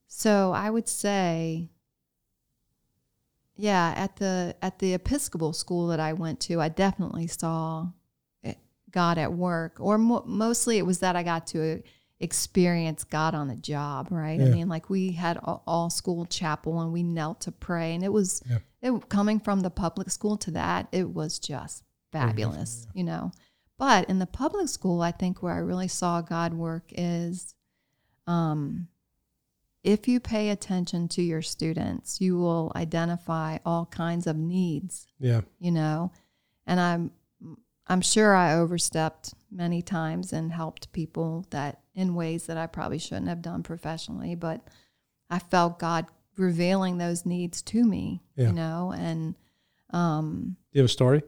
so i would say yeah at the at the episcopal school that i went to i definitely saw god at work or mo- mostly it was that i got to experience god on the job right? I mean like we had all, all school chapel and we knelt to pray and it was Yeah. it coming from the public school to that it was just fabulous you know? But in the public school i think where i really saw god work is um if you pay attention to your students you will identify all kinds of needs Yeah. you know and i'm i'm sure i overstepped many times and helped people that in ways that i probably shouldn't have done professionally but i felt god revealing those needs to me Yeah. you know and um Do you have a story?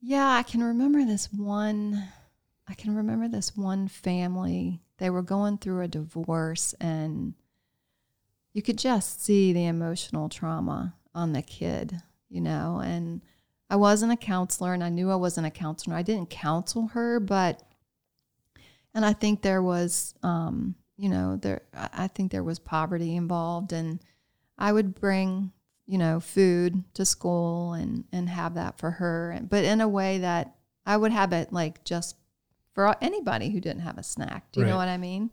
yeah, I can remember this one. I can remember this one family. They were going through a divorce, and you could just see the emotional trauma on the kid, you know. And I wasn't a counselor, and I knew I wasn't a counselor. I didn't counsel her, but, and I think there was, um, you know, there. I think there was poverty involved, and I would bring you know, food to school and and have that for her, but in a way that I would have it like just for anybody who didn't have a snack. Do you know what I mean?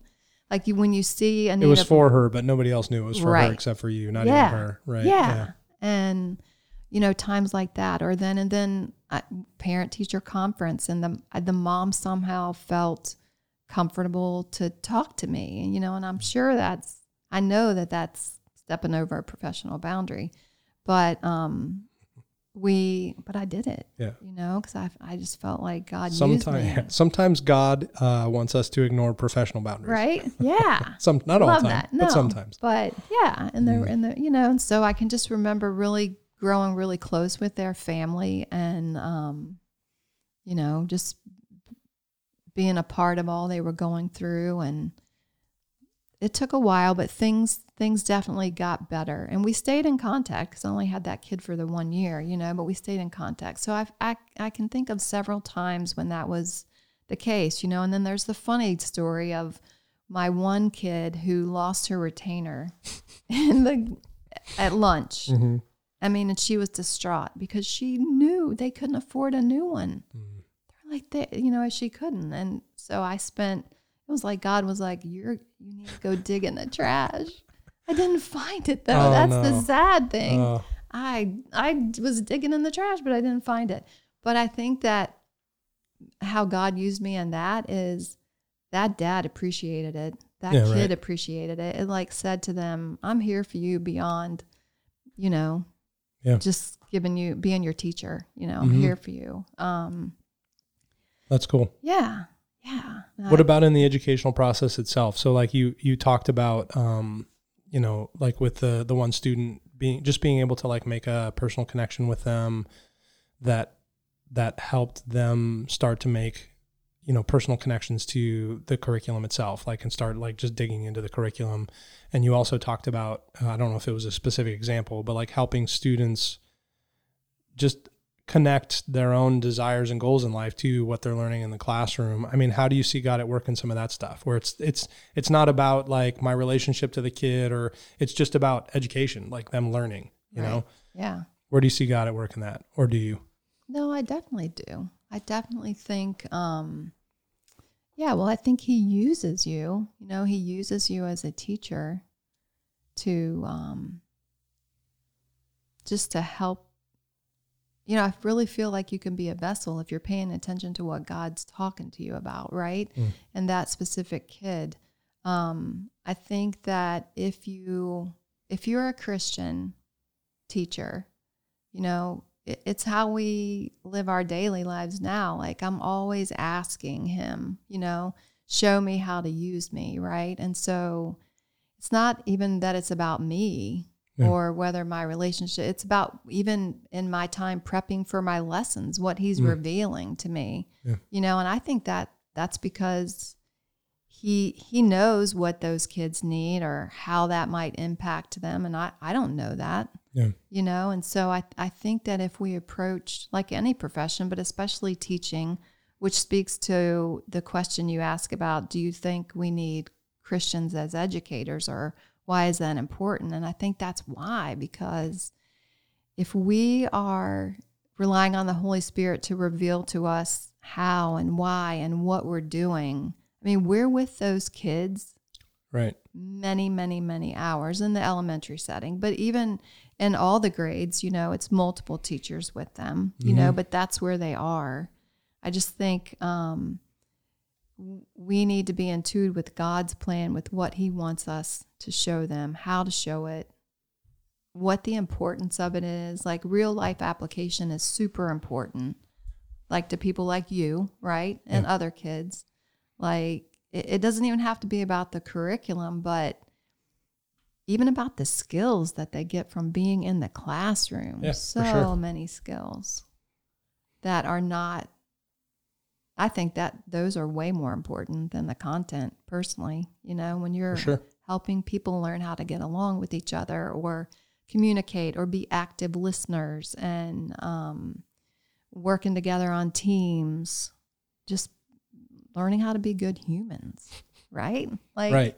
Like you, when you see a It was for her, but nobody else knew it was for her except for you, not Yeah. even her. Right. yeah. and you know times like that, or then and then uh, parent teacher conference, and the uh, the mom somehow felt comfortable to talk to me, and you know, and I'm sure that's I know that that's stepping over a professional boundary, but um, we, but I did it. Yeah. You know, because I I just felt like God used Sometimes, me. sometimes God uh, wants us to ignore professional boundaries. Right? Yeah. Some, not all the time, that. No, but sometimes. But yeah, and the Mm. and the you know, and so I can just remember really growing really close with their family and um, you know, just being a part of all they were going through and it took a while, but things things definitely got better. And we stayed in contact because I only had that kid for the one year, you know, but we stayed in contact. So I've, I I can think of several times when that was the case, you know. And then there's the funny story of my one kid who lost her retainer in the at lunch. Mm-hmm. I mean, and she was distraught because she knew they couldn't afford a new one. They're like they, you know, she couldn't. And so I spent. It was like God was like, "You're you need to go dig in the trash." I didn't find it though. Oh, That's no. the sad thing. Uh, I I was digging in the trash, but I didn't find it. But I think that how God used me in that is that dad appreciated it. That Yeah, kid right. appreciated it. It like said to them, "I'm here for you beyond, you know, Yeah. just giving you being your teacher. You know, I'm Mhm. here for you." Um, that's cool. yeah, yeah. What I- about in the educational process itself? So like you you talked about um, you know, like with the the one student being just being able to like make a personal connection with them that that helped them start to make you know personal connections to the curriculum itself like and start like just digging into the curriculum. And you also talked about uh, i don't know if it was a specific example but like helping students just connect their own desires and goals in life to what they're learning in the classroom. I mean, how do you see God at work in some of that stuff where it's it's it's not about like my relationship to the kid or it's just about education, like them learning, you Right. know? yeah. Where do you see God at work in that? Or do you? No, I definitely do. I definitely think, um, yeah, well, I think he uses you. You know, he uses you as a teacher to um, just to help. You know, I really feel like you can be a vessel if you're paying attention to what God's talking to you about, right? Mm. And that specific kid. Um, I think that if you if you're a Christian teacher, you know, it, it's how we live our daily lives now. Like I'm always asking him, you know, show me how to use me, right? And so it's not even that it's about me Yeah. or whether my relationship, it's about even in my time prepping for my lessons, what he's Mm. revealing to me, Yeah. you know, and I think that that's because he he knows what those kids need or how that might impact them and I, I don't know that Yeah. you know and so I, I think that if we approach like any profession but especially teaching which speaks to the question you ask about do you think we need christians as educators or why is that important and i think that's why because if we are relying on the holy spirit to reveal to us how and why and what we're doing i mean we're with those kids Right. many, many, many hours in the elementary setting. But even in all the grades, you know, it's multiple teachers with them, you know, but that's where they are. I just think um, we need to be in tune with God's plan, with what He wants us to show them, how to show it, what the importance of it is. Like real life application is super important, like to people like you, right? And other kids. Like it, it doesn't even have to be about the curriculum, but even about the skills that they get from being in the classroom. Yeah, so sure. many skills that are not I think that those are way more important than the content personally, you know, when you're sure. helping people learn how to get along with each other or communicate or be active listeners and um, working together on teams, just learning how to be good humans, right? Like right.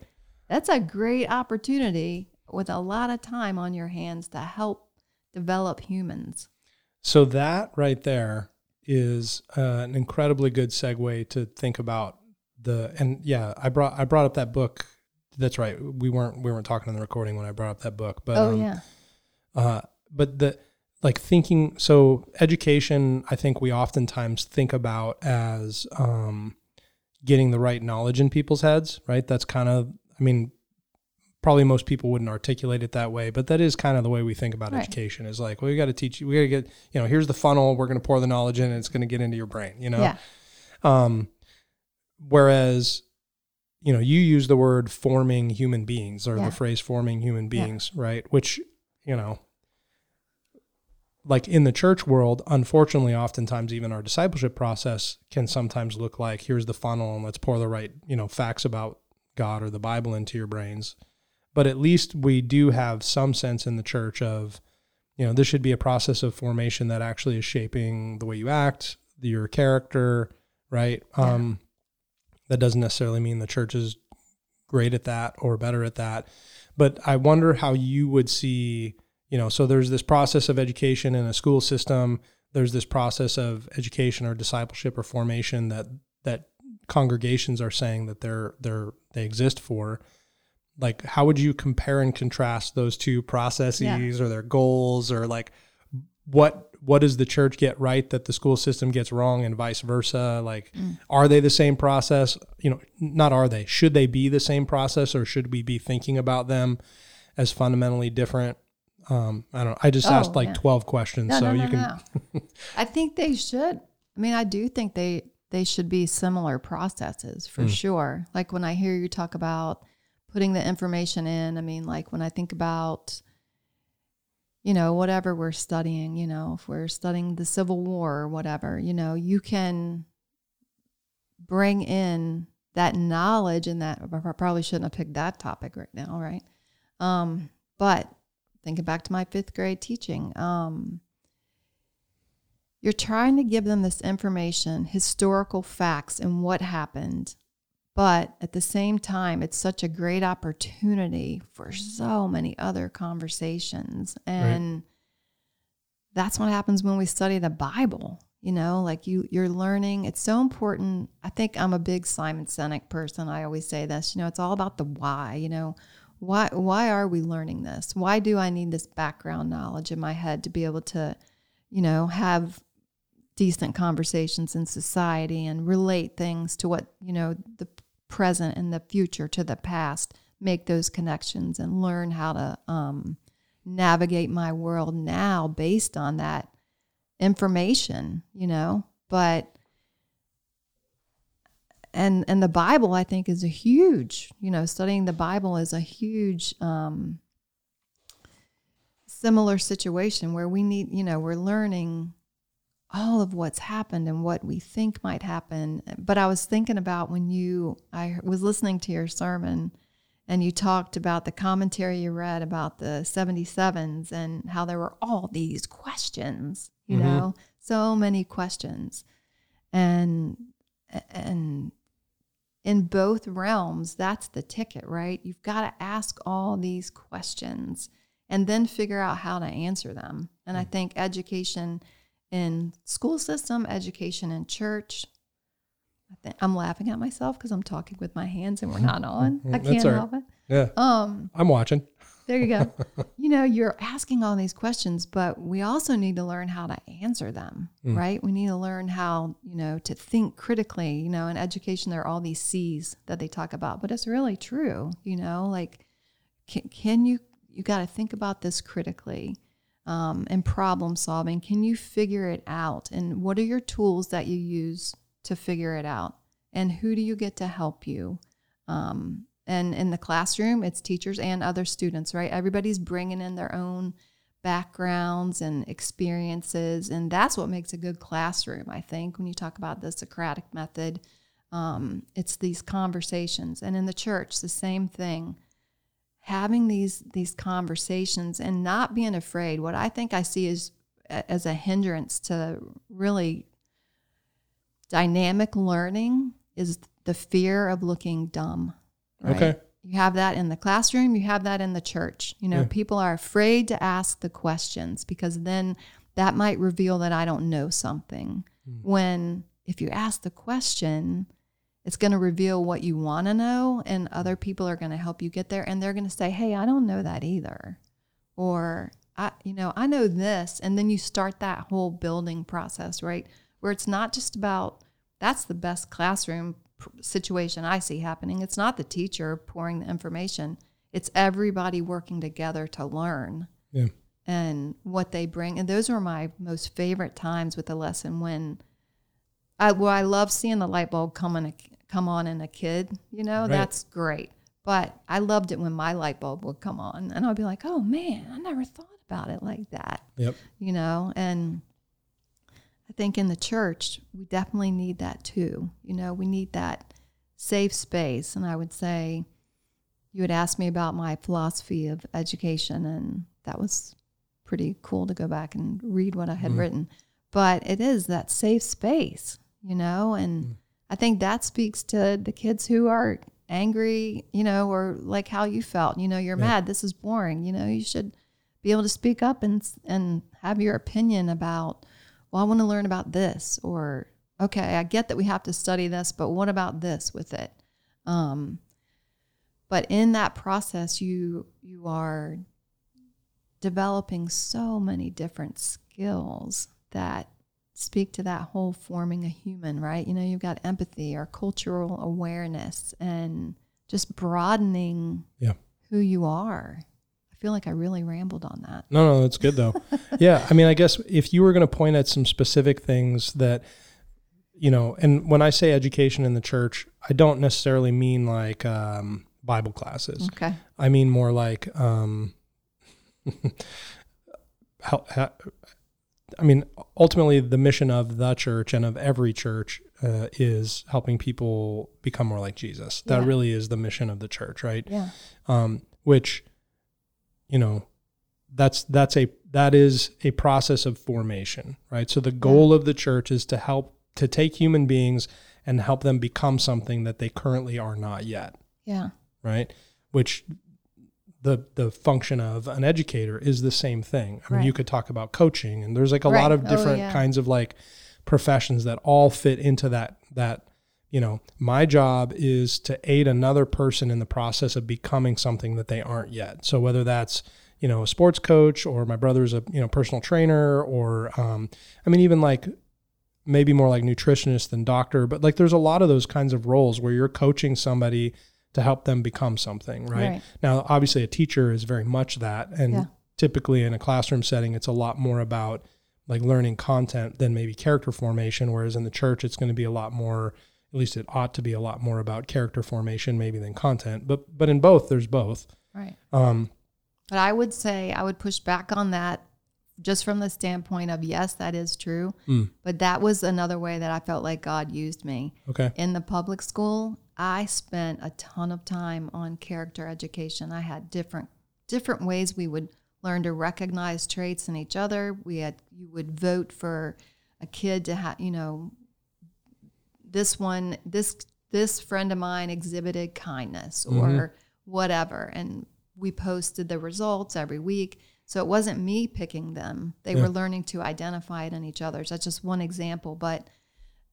that's a great opportunity with a lot of time on your hands to help develop humans. So that right there is uh, an incredibly good segue to think about the and yeah, I brought I brought up that book. That's right. We weren't we weren't talking in the recording when I brought up that book, but oh um, yeah. uh, but the like thinking so education i think we oftentimes think about as um, getting the right knowledge in people's heads right that's kind of i mean probably most people wouldn't articulate it that way, but that is kind of the way we think about Right. education. Is like, well, we got to teach you. We got to get, you know, here's the funnel. We're going to pour the knowledge in, and it's going to get into your brain. You know. Yeah. Um, whereas, you know, you use the word forming human beings or Yeah. the phrase forming human beings, right? Which, you know, like in the church world, unfortunately, oftentimes even our discipleship process can sometimes look like here's the funnel and let's pour the right, you know, facts about God or the Bible into your brains. But at least we do have some sense in the church of, you know, this should be a process of formation that actually is shaping the way you act, your character, right? Yeah. Um, that doesn't necessarily mean the church is great at that or better at that. But I wonder how you would see, you know, so there's this process of education in a school system. There's this process of education or discipleship or formation that that congregations are saying that they're they're they exist for. Like, how would you compare and contrast those two processes or their goals or like what what does the church get right that the school system gets wrong and vice versa like are they the same process you know not are they should they be the same process or should we be thinking about them as fundamentally different um i don't know i just Oh, asked like yeah. 12 questions No, so no, no, you can. I think they should. I mean, I do think they they should be similar processes for Mm. sure. Like when I hear you talk about putting the information in, I mean, like when I think about you know, whatever we're studying, you know, if we're studying the Civil War or whatever, you know, you can bring in that knowledge and that I probably shouldn't have picked that topic right now, right? Um, but thinking back to my fifth grade teaching, um, you're trying to give them this information, historical facts, and what happened. But at the same time, it's such a great opportunity for so many other conversations. And that's what happens when we study the Bible. You know, like you you're learning. It's so important. I think I'm a big Simon Sinek person. I always say this, you know, it's all about the why, you know. Why why are we learning this? Why do I need this background knowledge in my head to be able to, you know, have decent conversations in society and relate things to what, you know, the present and the future to the past, make those connections and learn how to um, navigate my world now based on that information, you know. But and and the Bible, I think, is a huge, you know, studying the Bible is a huge um, similar situation where we need, you know, we're learning all of what's happened and what we think might happen. But I was thinking about when you, I was listening to your sermon and you talked about the commentary you read about the 77s and how there were all these questions, you Mhm. know, so many questions. And, and, in both realms, that's the ticket, right? You've got to ask all these questions and then figure out how to answer them. And I think education in school system, education in church. I think I'm laughing at myself because I'm talking with my hands and we're not on. I can't right. help it. yeah Um, i'm watching there you go. you know, you're asking all these questions, but we also need to learn how to answer them, Mm. right? We need to learn how, you know, to think critically. You know, in education, there are all these C's that they talk about, but it's really true. You know, like, can, can you, you got to think about this critically um, and problem solving. Can you figure it out? And what are your tools that you use to figure it out? And who do you get to help you? Um, and in the classroom, it's teachers and other students, right? Everybody's bringing in their own backgrounds and experiences. And that's what makes a good classroom, I think, when you talk about the Socratic method. Um, it's these conversations. And in the church, the same thing. Having these these conversations and not being afraid. What I think I see is as a hindrance to really dynamic learning is the fear of looking dumb. Right? Okay. You have that in the classroom, you have that in the church. You know, Yeah. people are afraid to ask the questions because then that might reveal that I don't know something. Hmm. When if you ask the question, it's going to reveal what you want to know, and other people are going to help you get there. And they're going to say, Hey, I don't know that either. Or, I, you know, I know this. And then you start that whole building process, right? Where it's not just about that's the best classroom pr- situation I see happening. It's not the teacher pouring the information, it's everybody working together to learn Yeah. and what they bring. And those are my most favorite times with the lesson when I well, I love seeing the light bulb come a, come on in a kid, you know, Right. that's great. But I loved it when my light bulb would come on and I'd be like, oh man, I never thought about it like that, Yep. you know, and I think in the church, we definitely need that too. You know, we need that safe space. And I would say, you had asked me about my philosophy of education, and that was pretty cool to go back and read what I had mm-hmm. written. But it is that safe space, you know, and mm. I think that speaks to the kids who are angry, you know, or like how you felt, you know, you're Yeah. mad, this is boring, you know, you should be able to speak up and and have your opinion about, well, I want to learn about this, or okay, I get that we have to study this, but what about this with it? Um, but in that process, you you are developing so many different skills that speak to that whole forming a human, right? You know, you've got empathy or cultural awareness and just broadening Yeah. who you are. I feel like I really rambled on that. No, no, that's good though. yeah, I mean, I guess if you were going to point at some specific things that, you know, and when I say education in the church, I don't necessarily mean like um, Bible classes. Okay. I mean more like, um, how, how, I mean, ultimately, the mission of the church and of every church uh, is helping people become more like Jesus. That Yeah. really is the mission of the church, right? Yeah. um, which you know that's that's a that is a process of formation right so the goal of the church is to help to take human beings and help them become something that they currently are not yet Yeah. right which the the function of an educator is the same thing i mean you could talk about coaching and there's like a Right. lot of Oh, different yeah. kinds of like professions that all fit into that that you know my job is to aid another person in the process of becoming something that they aren't yet so whether that's you know a sports coach or my brother's a you know personal trainer or um, i mean even like maybe more like nutritionist than doctor but like there's a lot of those kinds of roles where you're coaching somebody to help them become something right, Right. now obviously a teacher is very much that and Yeah. typically in a classroom setting it's a lot more about like learning content than maybe character formation whereas in the church it's going to be a lot more at least it ought to be a lot more about character formation maybe than content but but in both there's both Right. um But I would say I would push back on that just from the standpoint of yes, that is true. Mm. But that was another way that I felt like God used me. okay In the public school, I spent a ton of time on character education. I had different different ways we would learn to recognize traits in each other. We had you would vote for a kid to have, you know, this one this this friend of mine exhibited kindness mm-hmm. or whatever and we posted the results every week so it wasn't me picking them they Yeah. were learning to identify it in each other So that's just one example but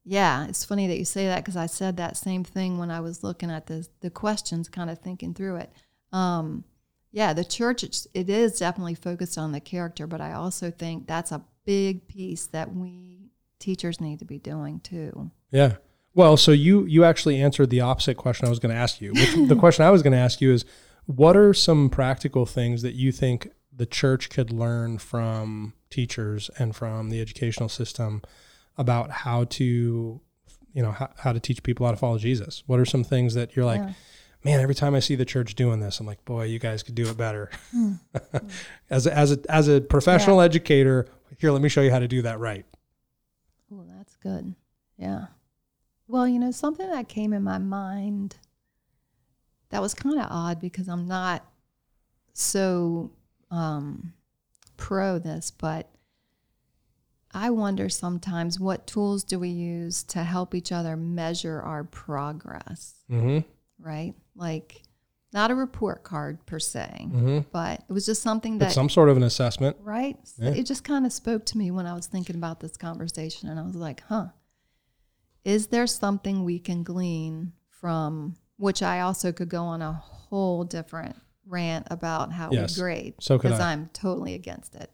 yeah it's funny that you say that because i said that same thing when i was looking at the the questions kind of thinking through it um, yeah the church it's, it is definitely focused on the character but i also think that's a big piece that we teachers need to be doing too Yeah. Well, so you you actually answered the opposite question I was going to ask you. Which, the question I was going to ask you is, what are some practical things that you think the church could learn from teachers and from the educational system about how to, you know, how, how to teach people how to follow Jesus? What are some things that you're like, Yeah. man, every time I see the church doing this, I'm like, boy, you guys could do it better. as a, as a as a professional educator, here, let me show you how to do that right. well that's good. Yeah. Well, you know, something that came in my mind that was kind of odd because I'm not so um, pro this, but I wonder sometimes what tools do we use to help each other measure our progress, Mm-hmm. right? Like, not a report card per se, Mm-hmm. but it was just something But that some sort of an assessment. right? Yeah. It just kind of spoke to me when I was thinking about this conversation, and I was like, huh, is there something we can glean from which I also could go on a whole different rant about how Yes. we grade So could because I'm totally against it.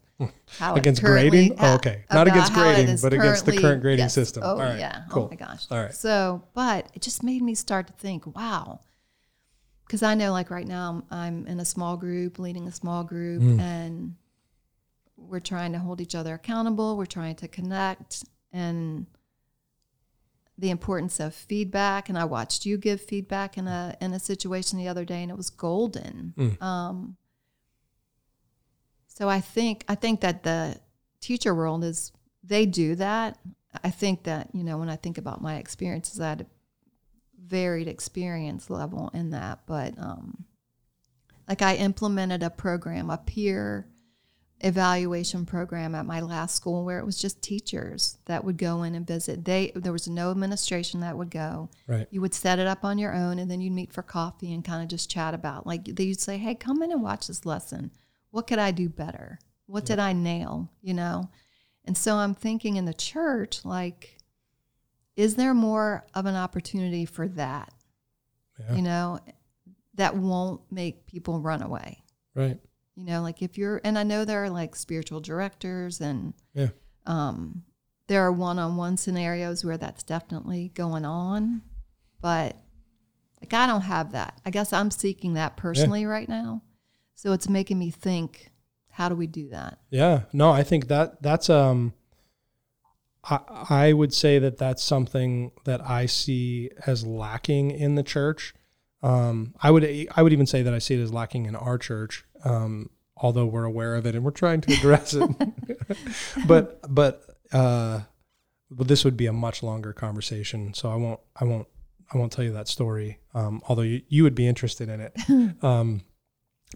How Against grading? Oh, okay. Not against grading, but against the current grading yes. system. Oh All right, yeah. cool. Oh my gosh. All right. So, but it just made me start to think, wow. because I know like right now I'm, I'm in a small group, leading a small group, Mm. and we're trying to hold each other accountable. We're trying to connect and the importance of feedback. And I watched you give feedback in a in a situation the other day, and it was golden. Mm. Um, so I think I think that the teacher world is they do that. I think that you know when I think about my experiences, I had a varied experience level in that, but um, like I implemented a program, a peer evaluation program at my last school where it was just teachers that would go in and visit. They there was no administration that would go. Right. You would set it up on your own and then you'd meet for coffee and kind of just chat about like they'd say, Hey, come in and watch this lesson. What could I do better? What did I nail? You know? And so I'm thinking in the church, like, is there more of an opportunity for that? Yeah. You know, that won't make people run away. Right. You know, like if you're, and I know there are like spiritual directors and Yeah. um, there are one on one scenarios where that's definitely going on. But like, I don't have that. I guess I'm seeking that personally right now. So it's making me think, how do we do that? Yeah, no, I think that that's um I I would say that that's something that I see as lacking in the church. Um I would I would even say that I see it as lacking in our church. Um although we're aware of it and we're trying to address it. but but uh but this would be a much longer conversation, so I won't I won't I won't tell you that story. Um although you, you would be interested in it. um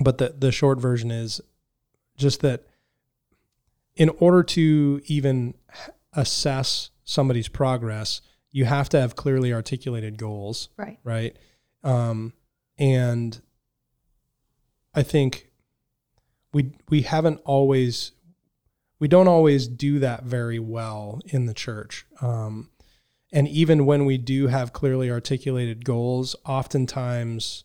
but the the short version is just that in order to even assess somebody's progress, you have to have clearly articulated goals, Right. right? Um, and I think we we haven't always we don't always do that very well in the church. Um, and even when we do have clearly articulated goals, oftentimes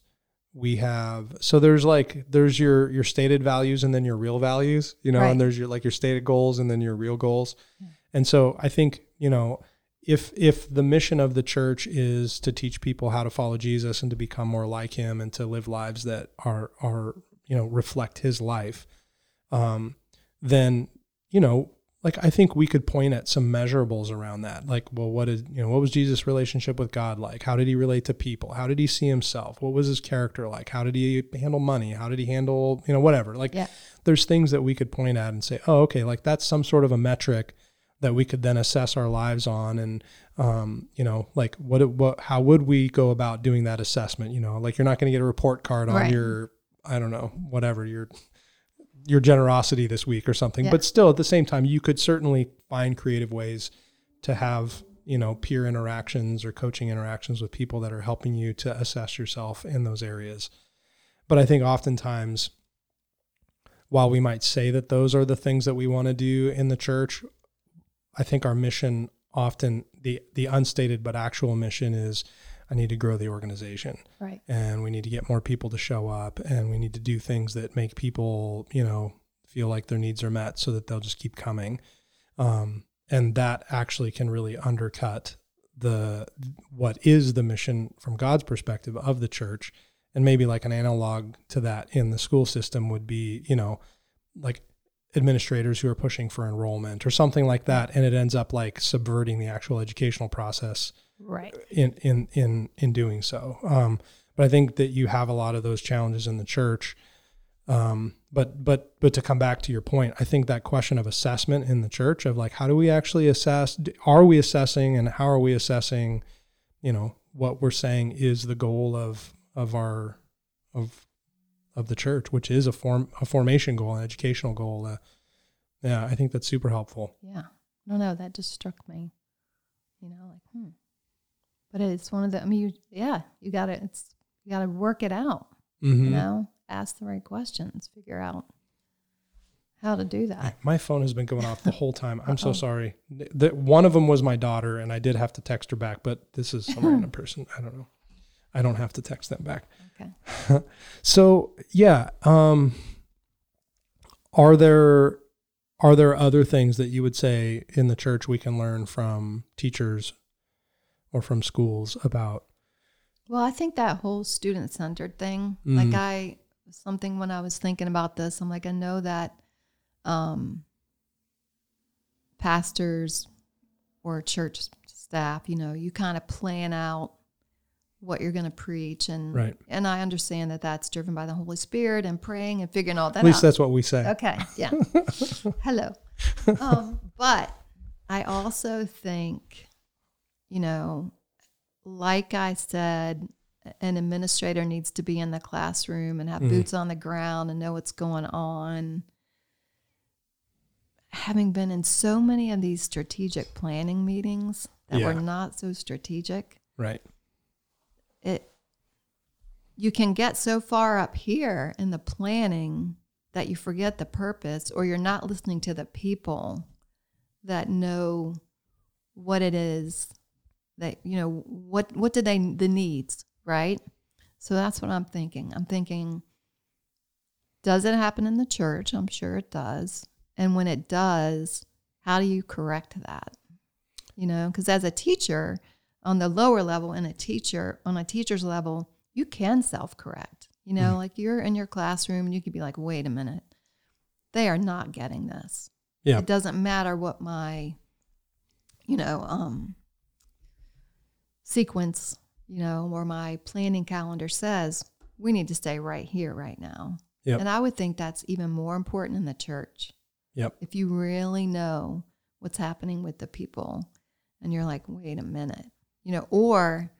we have so there's like there's your your stated values and then your real values you know Right. and there's your like your stated goals and then your real goals and so i think you know if if the mission of the church is to teach people how to follow jesus and to become more like him and to live lives that are are you know reflect his life um then you know like i think we could point at some measurables around that. Like well what is you know what was jesus relationship with god like? How did he relate to people? How did he see himself? What was his character like? How did he handle money? How did he handle you know whatever? Like Yeah. there's things that we could point at and say oh okay like that's some sort of a metric that we could then assess our lives on and um, you know like what, what how would we go about doing that assessment? You know like you're not going to get a report card on Right. your i don't know whatever your your generosity this week or something Yeah. but still at the same time you could certainly find creative ways to have you know peer interactions or coaching interactions with people that are helping you to assess yourself in those areas but i think oftentimes while we might say that those are the things that we want to do in the church i think our mission often the the unstated but actual mission is i need to grow the organization. Right. and we need to get more people to show up and we need to do things that make people you know feel like their needs are met so that they'll just keep coming. Um, and that actually can really undercut the what is the mission from god's perspective of the church. And maybe like an analog to that in the school system would be you know like administrators who are pushing for enrollment or something like that. And it ends up like subverting the actual educational process Right. in in in in doing so. Um, but I think that you have a lot of those challenges in the church. Um, but but but to come back to your point, I think that question of assessment in the church of like how do we actually assess? Are we assessing, and how are we assessing? You know what we're saying is the goal of of our of of the church, which is a form a formation goal, an educational goal. Uh, yeah, I think that's super helpful. Yeah. No, no, that just struck me. You know, like, hmm. But it's one of the, I mean, you, yeah, you got to, it's, you got to work it out, Mm-hmm. you know, ask the right questions, figure out how to do that. My phone has been going off the whole time. I'm so sorry. Th- th- one of them was my daughter, and I did have to text her back, but this is some random person. I don't know. I don't have to text them back. Okay. So yeah, um, are there are there other things that you would say in the church we can learn from teachers or from schools about Well, I think that whole student centered thing, Mhm. like I something when I was thinking about this, I'm like, I know that um pastors or church staff, you know, you kind of plan out what you're going to preach and Right. and I understand that that's driven by the Holy Spirit and praying and figuring all that At least out. that's what we say. Okay. Yeah. Hello. Um, but I also think, you know, like I said, an administrator needs to be in the classroom and have Mhm. boots on the ground and know what's going on. Having been in so many of these strategic planning meetings that were not so strategic, Right. it you can get so far up here in the planning that you forget the purpose or you're not listening to the people that know what it is that you know what what do they the needs right? So that's what i'm thinking. I'm thinking does it happen in the church? I'm sure it does. And when it does how do you correct that? You know because as a teacher on the lower level and a teacher on a teacher's level you can self-correct. You know like you're in your classroom and you could be like wait a minute. They are not getting this. Yeah. it doesn't matter what my you know um sequence you know or my planning calendar says we need to stay right here right now Yep. and i would think that's even more important in the church Yep. if you really know what's happening with the people and you're like wait a minute you know or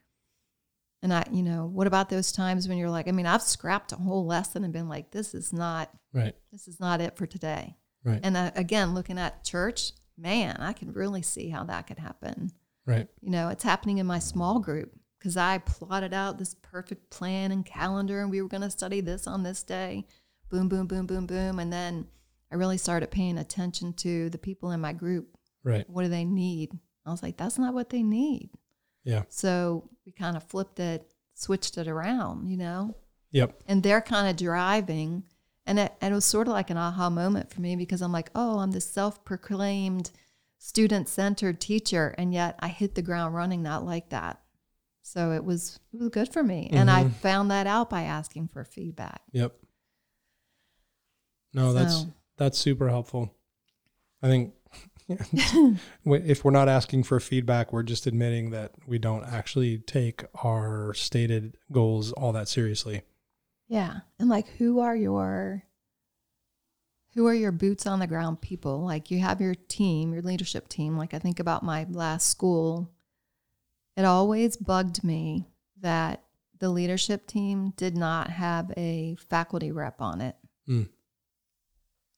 and i you know what about those times when you're like i mean i've scrapped a whole lesson and been like this is not Right. this is not it for today Right. and uh, again looking at church man i can really see how that could happen Right. you know it's happening in my small group because i plotted out this perfect plan and calendar and we were going to study this on this day boom boom boom boom boom and then i really started paying attention to the people in my group Right. what do they need i was like that's not what they need Yeah. so we kind of flipped it switched it around you know Yep. and they're kind of driving and it, and it was sort of like an aha moment for me because i'm like oh i'm this self-proclaimed student-centered teacher and yet i hit the ground running not like that so it was it was good for me and i Mhm. found that out by asking for feedback Yep. No, that's So- that's super helpful. I think if we're not asking for feedback, we're just admitting that we don't actually take our stated goals all that seriously. yeah and like who are your who are your boots on the ground people? Like you have your team your leadership team. Like i think about my last school. It always bugged me that the leadership team did not have a faculty rep on it.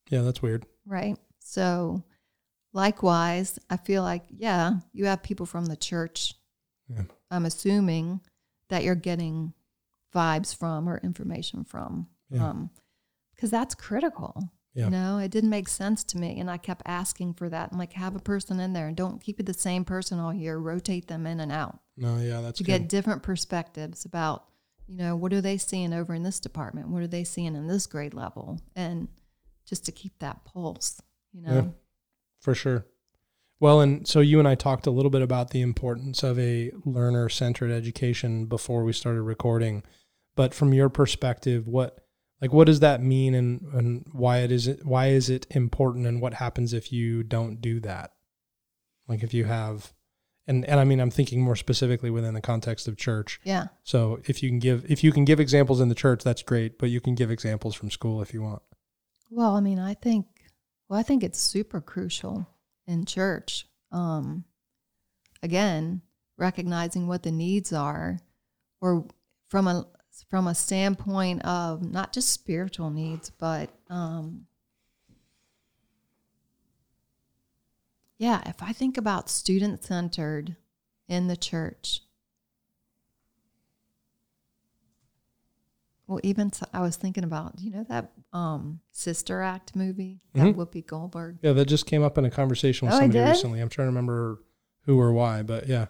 Yeah, that's weird. right? So likewise i feel like yeah you have people from the church. Yeah. i'm assuming that you're getting vibes from or information from Yeah. um because that's critical Yeah. you know it didn't make sense to me and i kept asking for that i'm like have a person in there and don't keep it the same person all year rotate them in and out No, yeah, that's to good. get different perspectives about you know what are they seeing over in this department what are they seeing in this grade level and just to keep that pulse you know Yeah. for sure. Well, and so you and I talked a little bit about the importance of a learner centered education before we started recording. But from your perspective, what like what does that mean and, and why it is it why is it important and what happens if you don't do that? Like if you have and, and I mean I'm thinking more specifically within the context of church. yeah So if you can give if you can give examples in the church, that's great, but you can give examples from school if you want. well i mean i think well i think it's super crucial in church um again recognizing what the needs are or from a from a standpoint of not just spiritual needs but um yeah if i think about student centered in the church well even so, i was thinking about you know that um sister act movie that Mhm. whoopi goldberg Yeah, that just came up in a conversation with Oh, somebody recently. I'm trying to remember who or why, but yeah.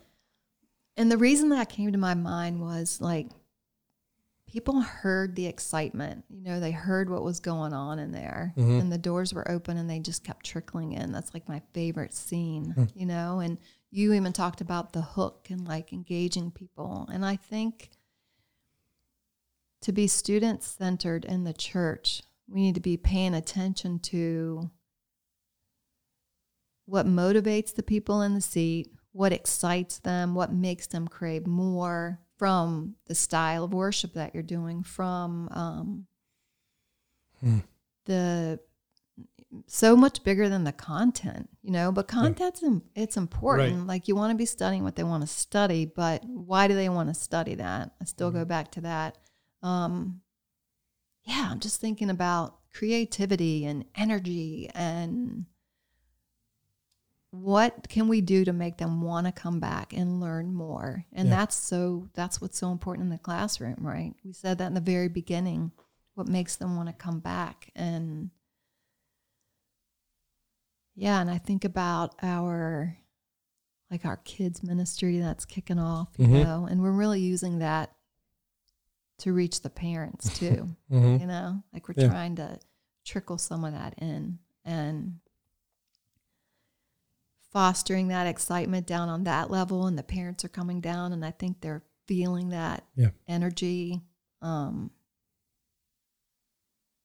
And the reason that came to my mind was like people heard the excitement. You know, they heard what was going on in there Mhm. and the doors were open and they just kept trickling in. That's like my favorite scene, Hmm. you know, and you even talked about the hook and like engaging people. And I think to be student centered in the church, we need to be paying attention to what motivates the people in the seat, what excites them, what makes them crave more from the style of worship that you're doing, from um, hmm. the so much bigger than the content, you know. But content's yeah. it's important. Right. Like you want to be studying what they want to study, but why do they want to study that? I still mm-hmm. go back to that. Um, yeah, I'm just thinking about creativity and energy and what can we do to make them want to come back and learn more and yeah. that's so that's what's so important in the classroom right we said that in the very beginning what makes them want to come back and yeah and i think about our like our kids ministry that's kicking off you mm-hmm. know and we're really using that to reach the parents too mm-hmm. you know like we're yeah. trying to trickle some of that in and fostering that excitement down on that level and the parents are coming down and i think they're feeling that yeah. energy um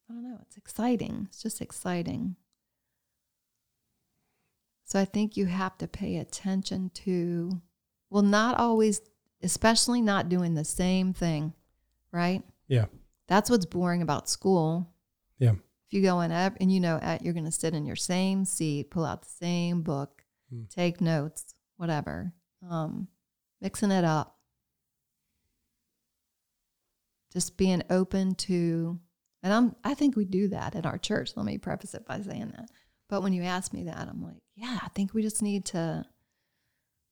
i don't know it's exciting it's just exciting. So i think you have to pay attention to well not always especially not doing the same thing right? Yeah. That's what's boring about school. Yeah. If you go in up and you know at, you're going to sit in your same seat pull out the same book mm. take notes, whatever. Um, mixing it up. Just being open to, and I'm, I think we do that in our church. Let me preface it by saying that. But when you ask me that, I'm like, yeah, I think we just need to.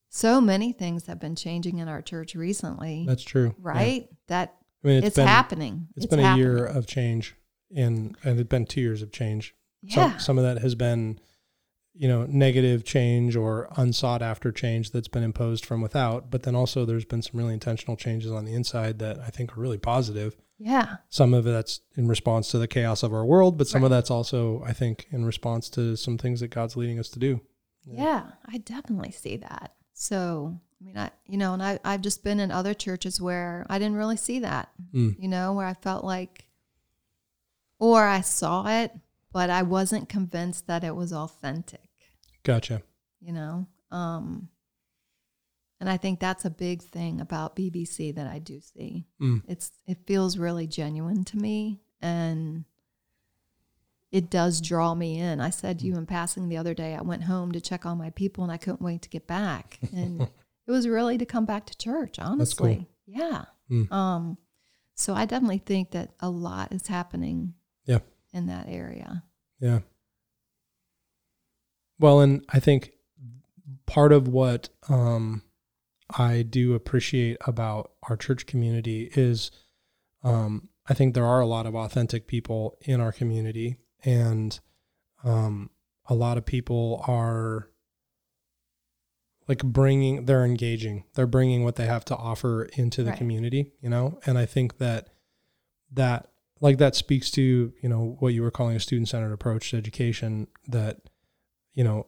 So many things have been changing in our church recently. That's true. Right? Yeah. That I mean, it's, it's been, happening. it's, it's been happening. a year of change, and and it's been two years of change. Yeah. Some, some of that has been you know negative change or unsought after change that's been imposed from without but then also there's been some really intentional changes on the inside that i think are really positive yeah some of that's in response to the chaos of our world but some right. of that's also i think in response to some things that god's leading us to do yeah, yeah i definitely see that so i mean i you know and I, i've just been in other churches where i didn't really see that mm. you know where i felt like or i saw it but I wasn't convinced that it was authentic. Gotcha. You know, um, and I think that's a big thing about BVC that I do see. Mm. It's it feels really genuine to me, and it does draw me in. I said to you in passing the other day, I went home to check on my people, and I couldn't wait to get back. And it was really to come back to church. Honestly, cool. yeah. Mm. Um, so I definitely think that a lot is happening. Yeah in that area. Yeah. Well, and I think part of what um, I do appreciate about our church community is um, I think there are a lot of authentic people in our community, and um, a lot of people are like bringing, they're engaging, they're bringing what they have to offer into the right. community, you know, and I think that that like that speaks to you know what you were calling a student centered approach to education that you know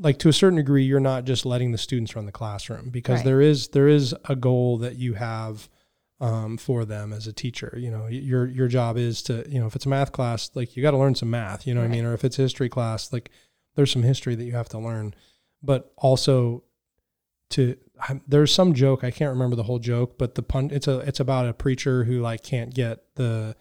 like to a certain degree you're not just letting the students run the classroom because right. there is there is a goal that you have um, for them as a teacher you know your your job is to you know if it's a math class like you got to learn some math you know right. what i mean or if it's history class like there's some history that you have to learn but also to there's some joke I can't remember the whole joke, but the pun it's a it's about a preacher who like can't get the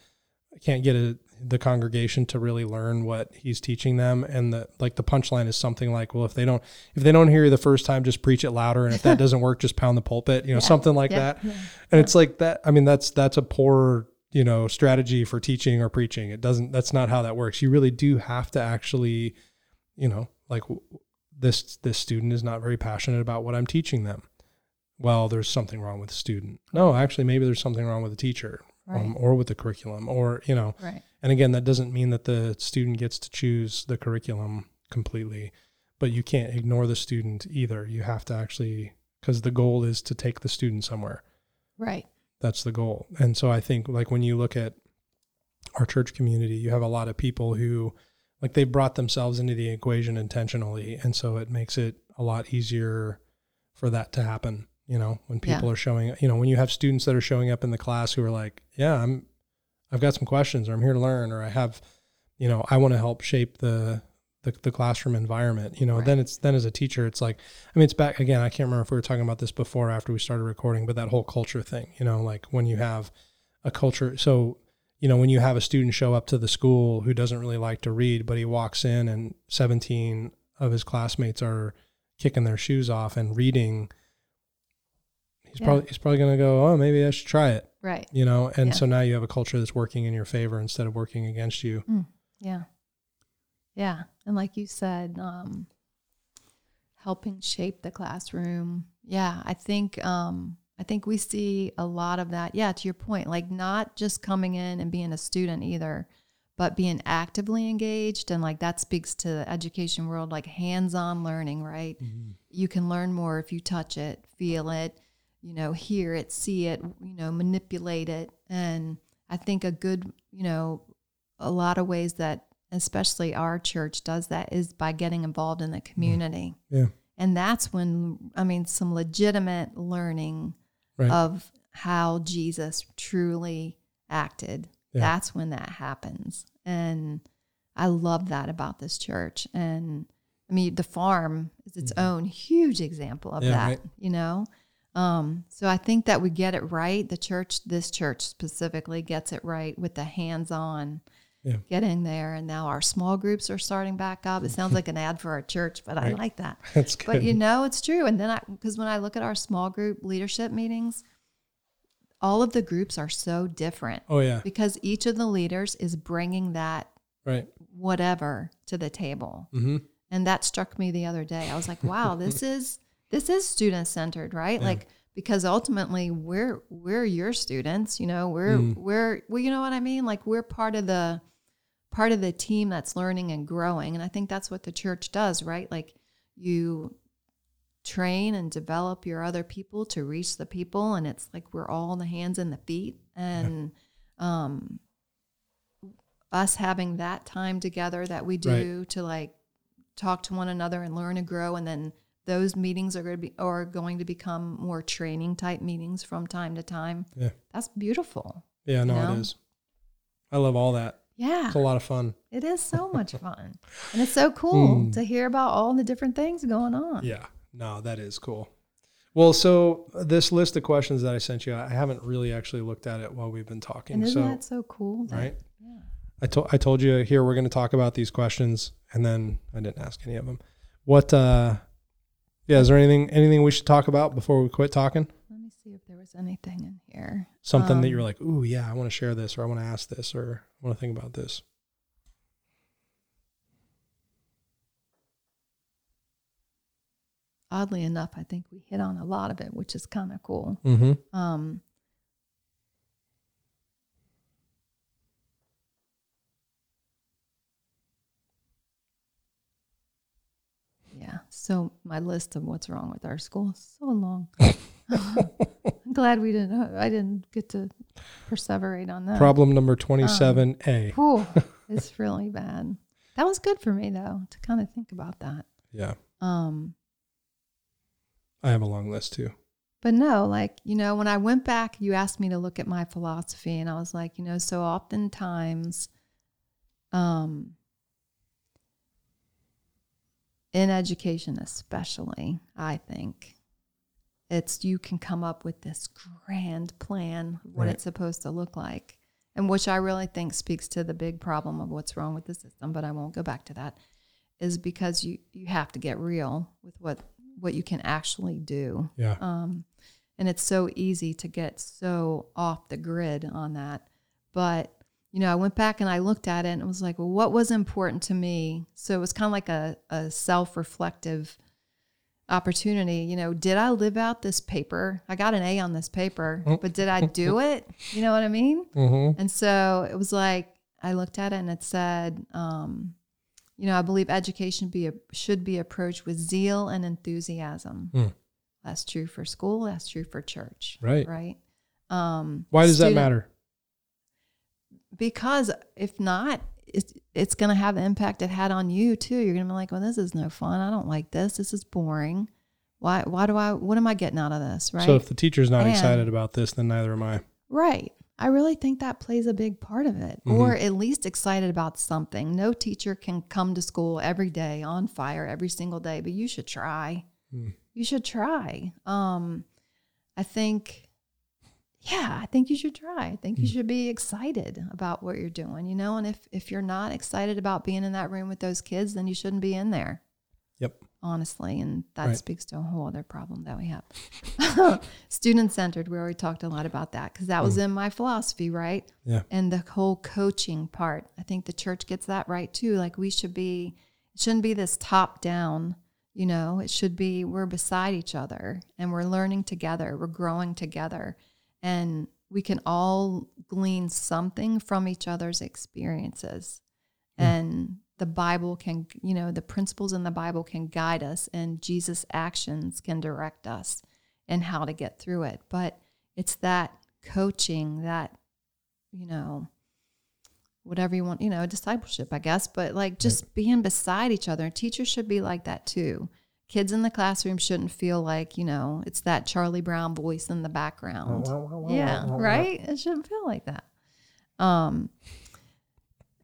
can't get a, the congregation to really learn what he's teaching them, and the like the punchline is something like, well, if they don't if they don't hear you the first time, just preach it louder, and if that doesn't work, just pound the pulpit, you know, yeah. something like yeah. that. Yeah. And it's like that. I mean, that's that's a poor you know strategy for teaching or preaching. It doesn't. That's not how that works. You really do have to actually, you know, like this this student is not very passionate about what I'm teaching them. Well, there's something wrong with the student. No, actually, maybe there's something wrong with the teacher right. um, or with the curriculum, or you know. Right. And again, that doesn't mean that the student gets to choose the curriculum completely, but you can't ignore the student either. You have to actually because the goal is to take the student somewhere. Right. That's the goal. And so I think like when you look at our church community, you have a lot of people who like they brought themselves into the equation intentionally and so it makes it a lot easier for that to happen You know, when people yeah. are showing, you know, when you have students that are showing up in the class who are like, "Yeah, I'm, I've got some questions, or I'm here to learn, or I have, you know, I want to help shape the the, the classroom environment you know right. then it's then as a teacher it's like i mean it's back again i can't remember if we were talking about this before after we started recording but that whole culture thing you know like when you have a culture so you know when you have a student show up to the school who doesn't really like to read but he walks in and 17 of his classmates are kicking their shoes off and reading he's yeah. probably he's probably going to go oh maybe i should try it right you know and yeah. so now you have a culture that's working in your favor instead of working against you mm. yeah yeah. And like you said, um, helping shape the classroom. Yeah, I think um, I think we see a lot of that. Yeah, to your point, like not just coming in and being a student either, but being actively engaged and like that speaks to the education world, like hands-on learning, right? Mm-hmm. You can learn more if you touch it, feel it, you know, hear it, see it, you know, manipulate it. And I think a good, you know, a lot of ways that especially our church does that is by getting involved in the mm. community. Yeah. And that's when I mean some legitimate learning right. of how Jesus truly acted. Yeah. That's when that happens. And I love that about this church. And I mean the farm is its mm-hmm. own huge example of yeah, that, right. you know. Um, so I think that we get it right. The church, this church specifically, gets it right with the hands-on yeah. getting there. And now our small groups are starting back up. It sounds like an ad for our church, but right. I like that. That's good. But you know, it's true. And then I, because when I look at our small group leadership meetings, all of the groups are so different. Oh yeah. Because each of the leaders is bringing that right whatever to the table. Mm-hmm. And that struck me the other day. I was like, wow, this is this is student centered, right? Yeah. Like because ultimately we're we're your students, you know, we're mm. we're well, you know what I mean? Like we're part of the part of the team that's learning and growing. And I think that's what the church does, right? Like you train and develop your other people to reach the people. And it's like we're all the hands and the feet. And um, us having that time together that we do right. to like talk to one another and learn and grow. And then those meetings are going to be are going to become more training type meetings from time to time. Yeah. That's beautiful. Yeah, no, know? it is. I love all that. Yeah. It's a lot of fun. It is so much fun. and it's so cool mm. to hear about all the different things going on. Yeah. No, that is cool. Well, so this list of questions that I sent you, I haven't really actually looked at it while we've been talking. And isn't so, that so cool? That, right. Yeah. I told I told you here we're going to talk about these questions, and then I didn't ask any of them. What? uh Yeah, is there anything anything we should talk about before we quit talking? Let me see if there was anything in here. Something um, that you're like, ooh, yeah, I want to share this, or I want to ask this, or I want to think about this. Oddly enough, I think we hit on a lot of it, which is kind of cool. Mm-hmm. Um, yeah. So my list of what's wrong with our school is so long. I'm glad we didn't. Uh, I didn't get to perseverate on that. Problem number twenty-seven A. Um, it's really bad. That was good for me though to kind of think about that. Yeah. Um. I have a long list too. But no, like you know, when I went back, you asked me to look at my philosophy, and I was like, you know, so oftentimes, um, in education especially, I think it's you can come up with this grand plan what right. it's supposed to look like, and which I really think speaks to the big problem of what's wrong with the system. But I won't go back to that. Is because you you have to get real with what what you can actually do. Yeah. Um, and it's so easy to get so off the grid on that. But you know, I went back and I looked at it and it was like, well, what was important to me? So it was kind of like a, a self reflective opportunity. You know, did I live out this paper? I got an A on this paper, oh. but did I do it? You know what I mean? Mm-hmm. And so it was like I looked at it and it said, um, you know, I believe education be a, should be approached with zeal and enthusiasm. Mm. That's true for school. That's true for church. Right. Right. Um, Why does student, that matter? Because if not, it's, it's going to have the impact it had on you too. You're going to be like, well, this is no fun. I don't like this. This is boring. Why why do I what am I getting out of this, right? So if the teacher's not And- excited about this, then neither am I. Right. I really think that plays a big part of it, Mm-hmm. or at least excited about something. No teacher can come to school every day on fire every single day, but you should try. Mm. You should try. Um, I think, yeah, I think you should try. I think you Mm. should be excited about what you're doing, you know. And if if you're not excited about being in that room with those kids, then you shouldn't be in there Yep. honestly. And that Right. speaks to a whole other problem that we have. Student centered, we already talked a lot about that because that was in my philosophy, right? Yeah. And the whole coaching part. I think the church gets that right too. Like we should be, it shouldn't be this top down, you know, it should be we're beside each other and we're learning together, we're growing together. And we can all glean something from each other's experiences. And the Bible can, you know, the principles in the Bible can guide us, and Jesus' actions can direct us and how to get through it. But it's that coaching, that, you know, whatever you want, you know, discipleship, I guess, but like just being beside each other. Teachers should be like that too. Kids in the classroom shouldn't feel like, you know, it's that Charlie Brown voice in the background. Yeah, right? It shouldn't feel like that. Um,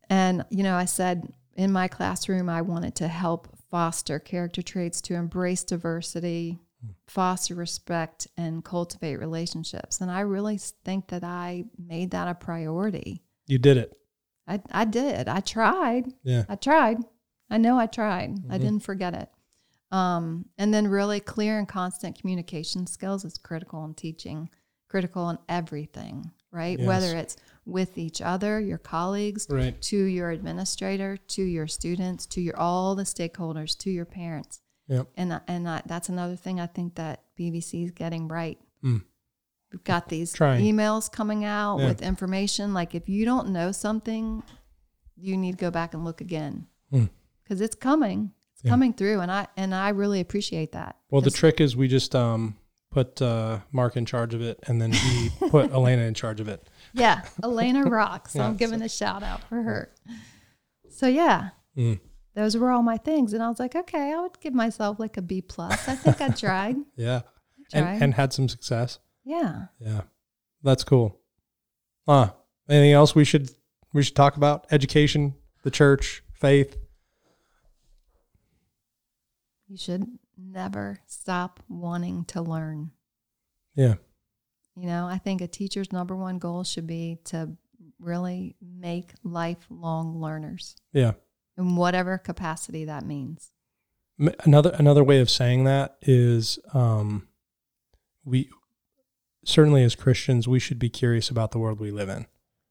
and, you know, I said in my classroom, I wanted to help foster character traits to embrace diversity, foster respect, and cultivate relationships. And I really think that I made that a priority. You did it. I, I did. I tried. Yeah. I tried. I know I tried. I Mhm. didn't forget it. Um, and then really clear and constant communication skills is critical in teaching, critical in everything, right? Yes. Whether it's with each other, your colleagues, Right. to your administrator, to your students, to your all the stakeholders, to your parents. Yep. And and I, that's another thing I think that BVC is getting right. Mm. We've got these Trying. emails coming out Yeah. with information. Like if you don't know something, you need to go back and look again Mm. because it's coming. Yeah. coming through, and I and I really appreciate that. Well, the trick is we just um put uh, Mark in charge of it, and then he put Elena in charge of it. yeah, Elena rocks. So Yeah, I'm giving a shout out for her. So yeah, Mm. those were all my things, and I was like, okay, I would give myself like a B plus. I think I tried. Yeah. I And, tried. and had some success. yeah. Yeah. That's cool. Ah, anything else we should we should talk about? Education, the church, faith. You should never stop wanting to learn. Yeah. You know, I think a teacher's number one goal should be to really make lifelong learners Yeah. in whatever capacity that means. Another another way of saying that is um we certainly as Christians we should be curious about the world we live in.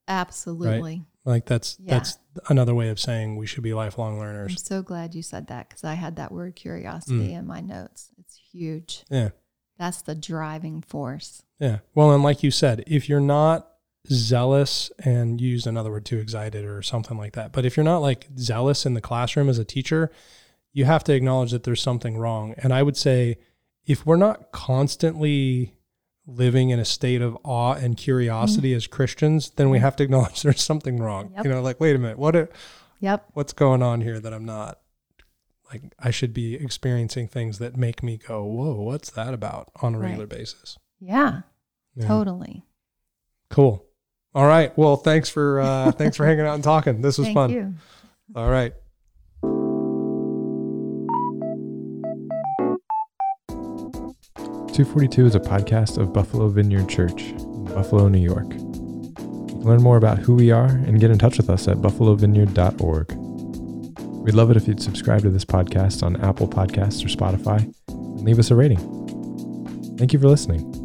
Absolutely. Like that's Yeah. that's another way of saying we should be lifelong learners. I'm so glad you said that because I had that word curiosity Mm. in my notes. It's huge. Yeah. That's the driving force. Yeah. Well, and like you said, if you're not zealous and used another word too, excited or something like that, but if you're not like zealous in the classroom as a teacher, you have to acknowledge that there's something wrong. And I would say if we're not constantly living in a state of awe and curiosity as Christians, then we have to acknowledge there's something wrong. Yep. You know, like, wait a minute, what a, Yep. what's going on here that I'm not? Like I should be experiencing things that make me go, "Whoa, what's that about?" on a Right. regular basis. Yeah, Yeah. totally. Cool. All right. Well, thanks for uh thanks for hanging out and talking. This was Thank fun. you. All right. Two Forty Two is a podcast of Buffalo Vineyard Church in Buffalo, New York. Learn more about who we are and get in touch with us at buffalovineyard.org. We'd love it if you'd subscribe to this podcast on Apple Podcasts or Spotify and leave us a rating. Thank you for listening.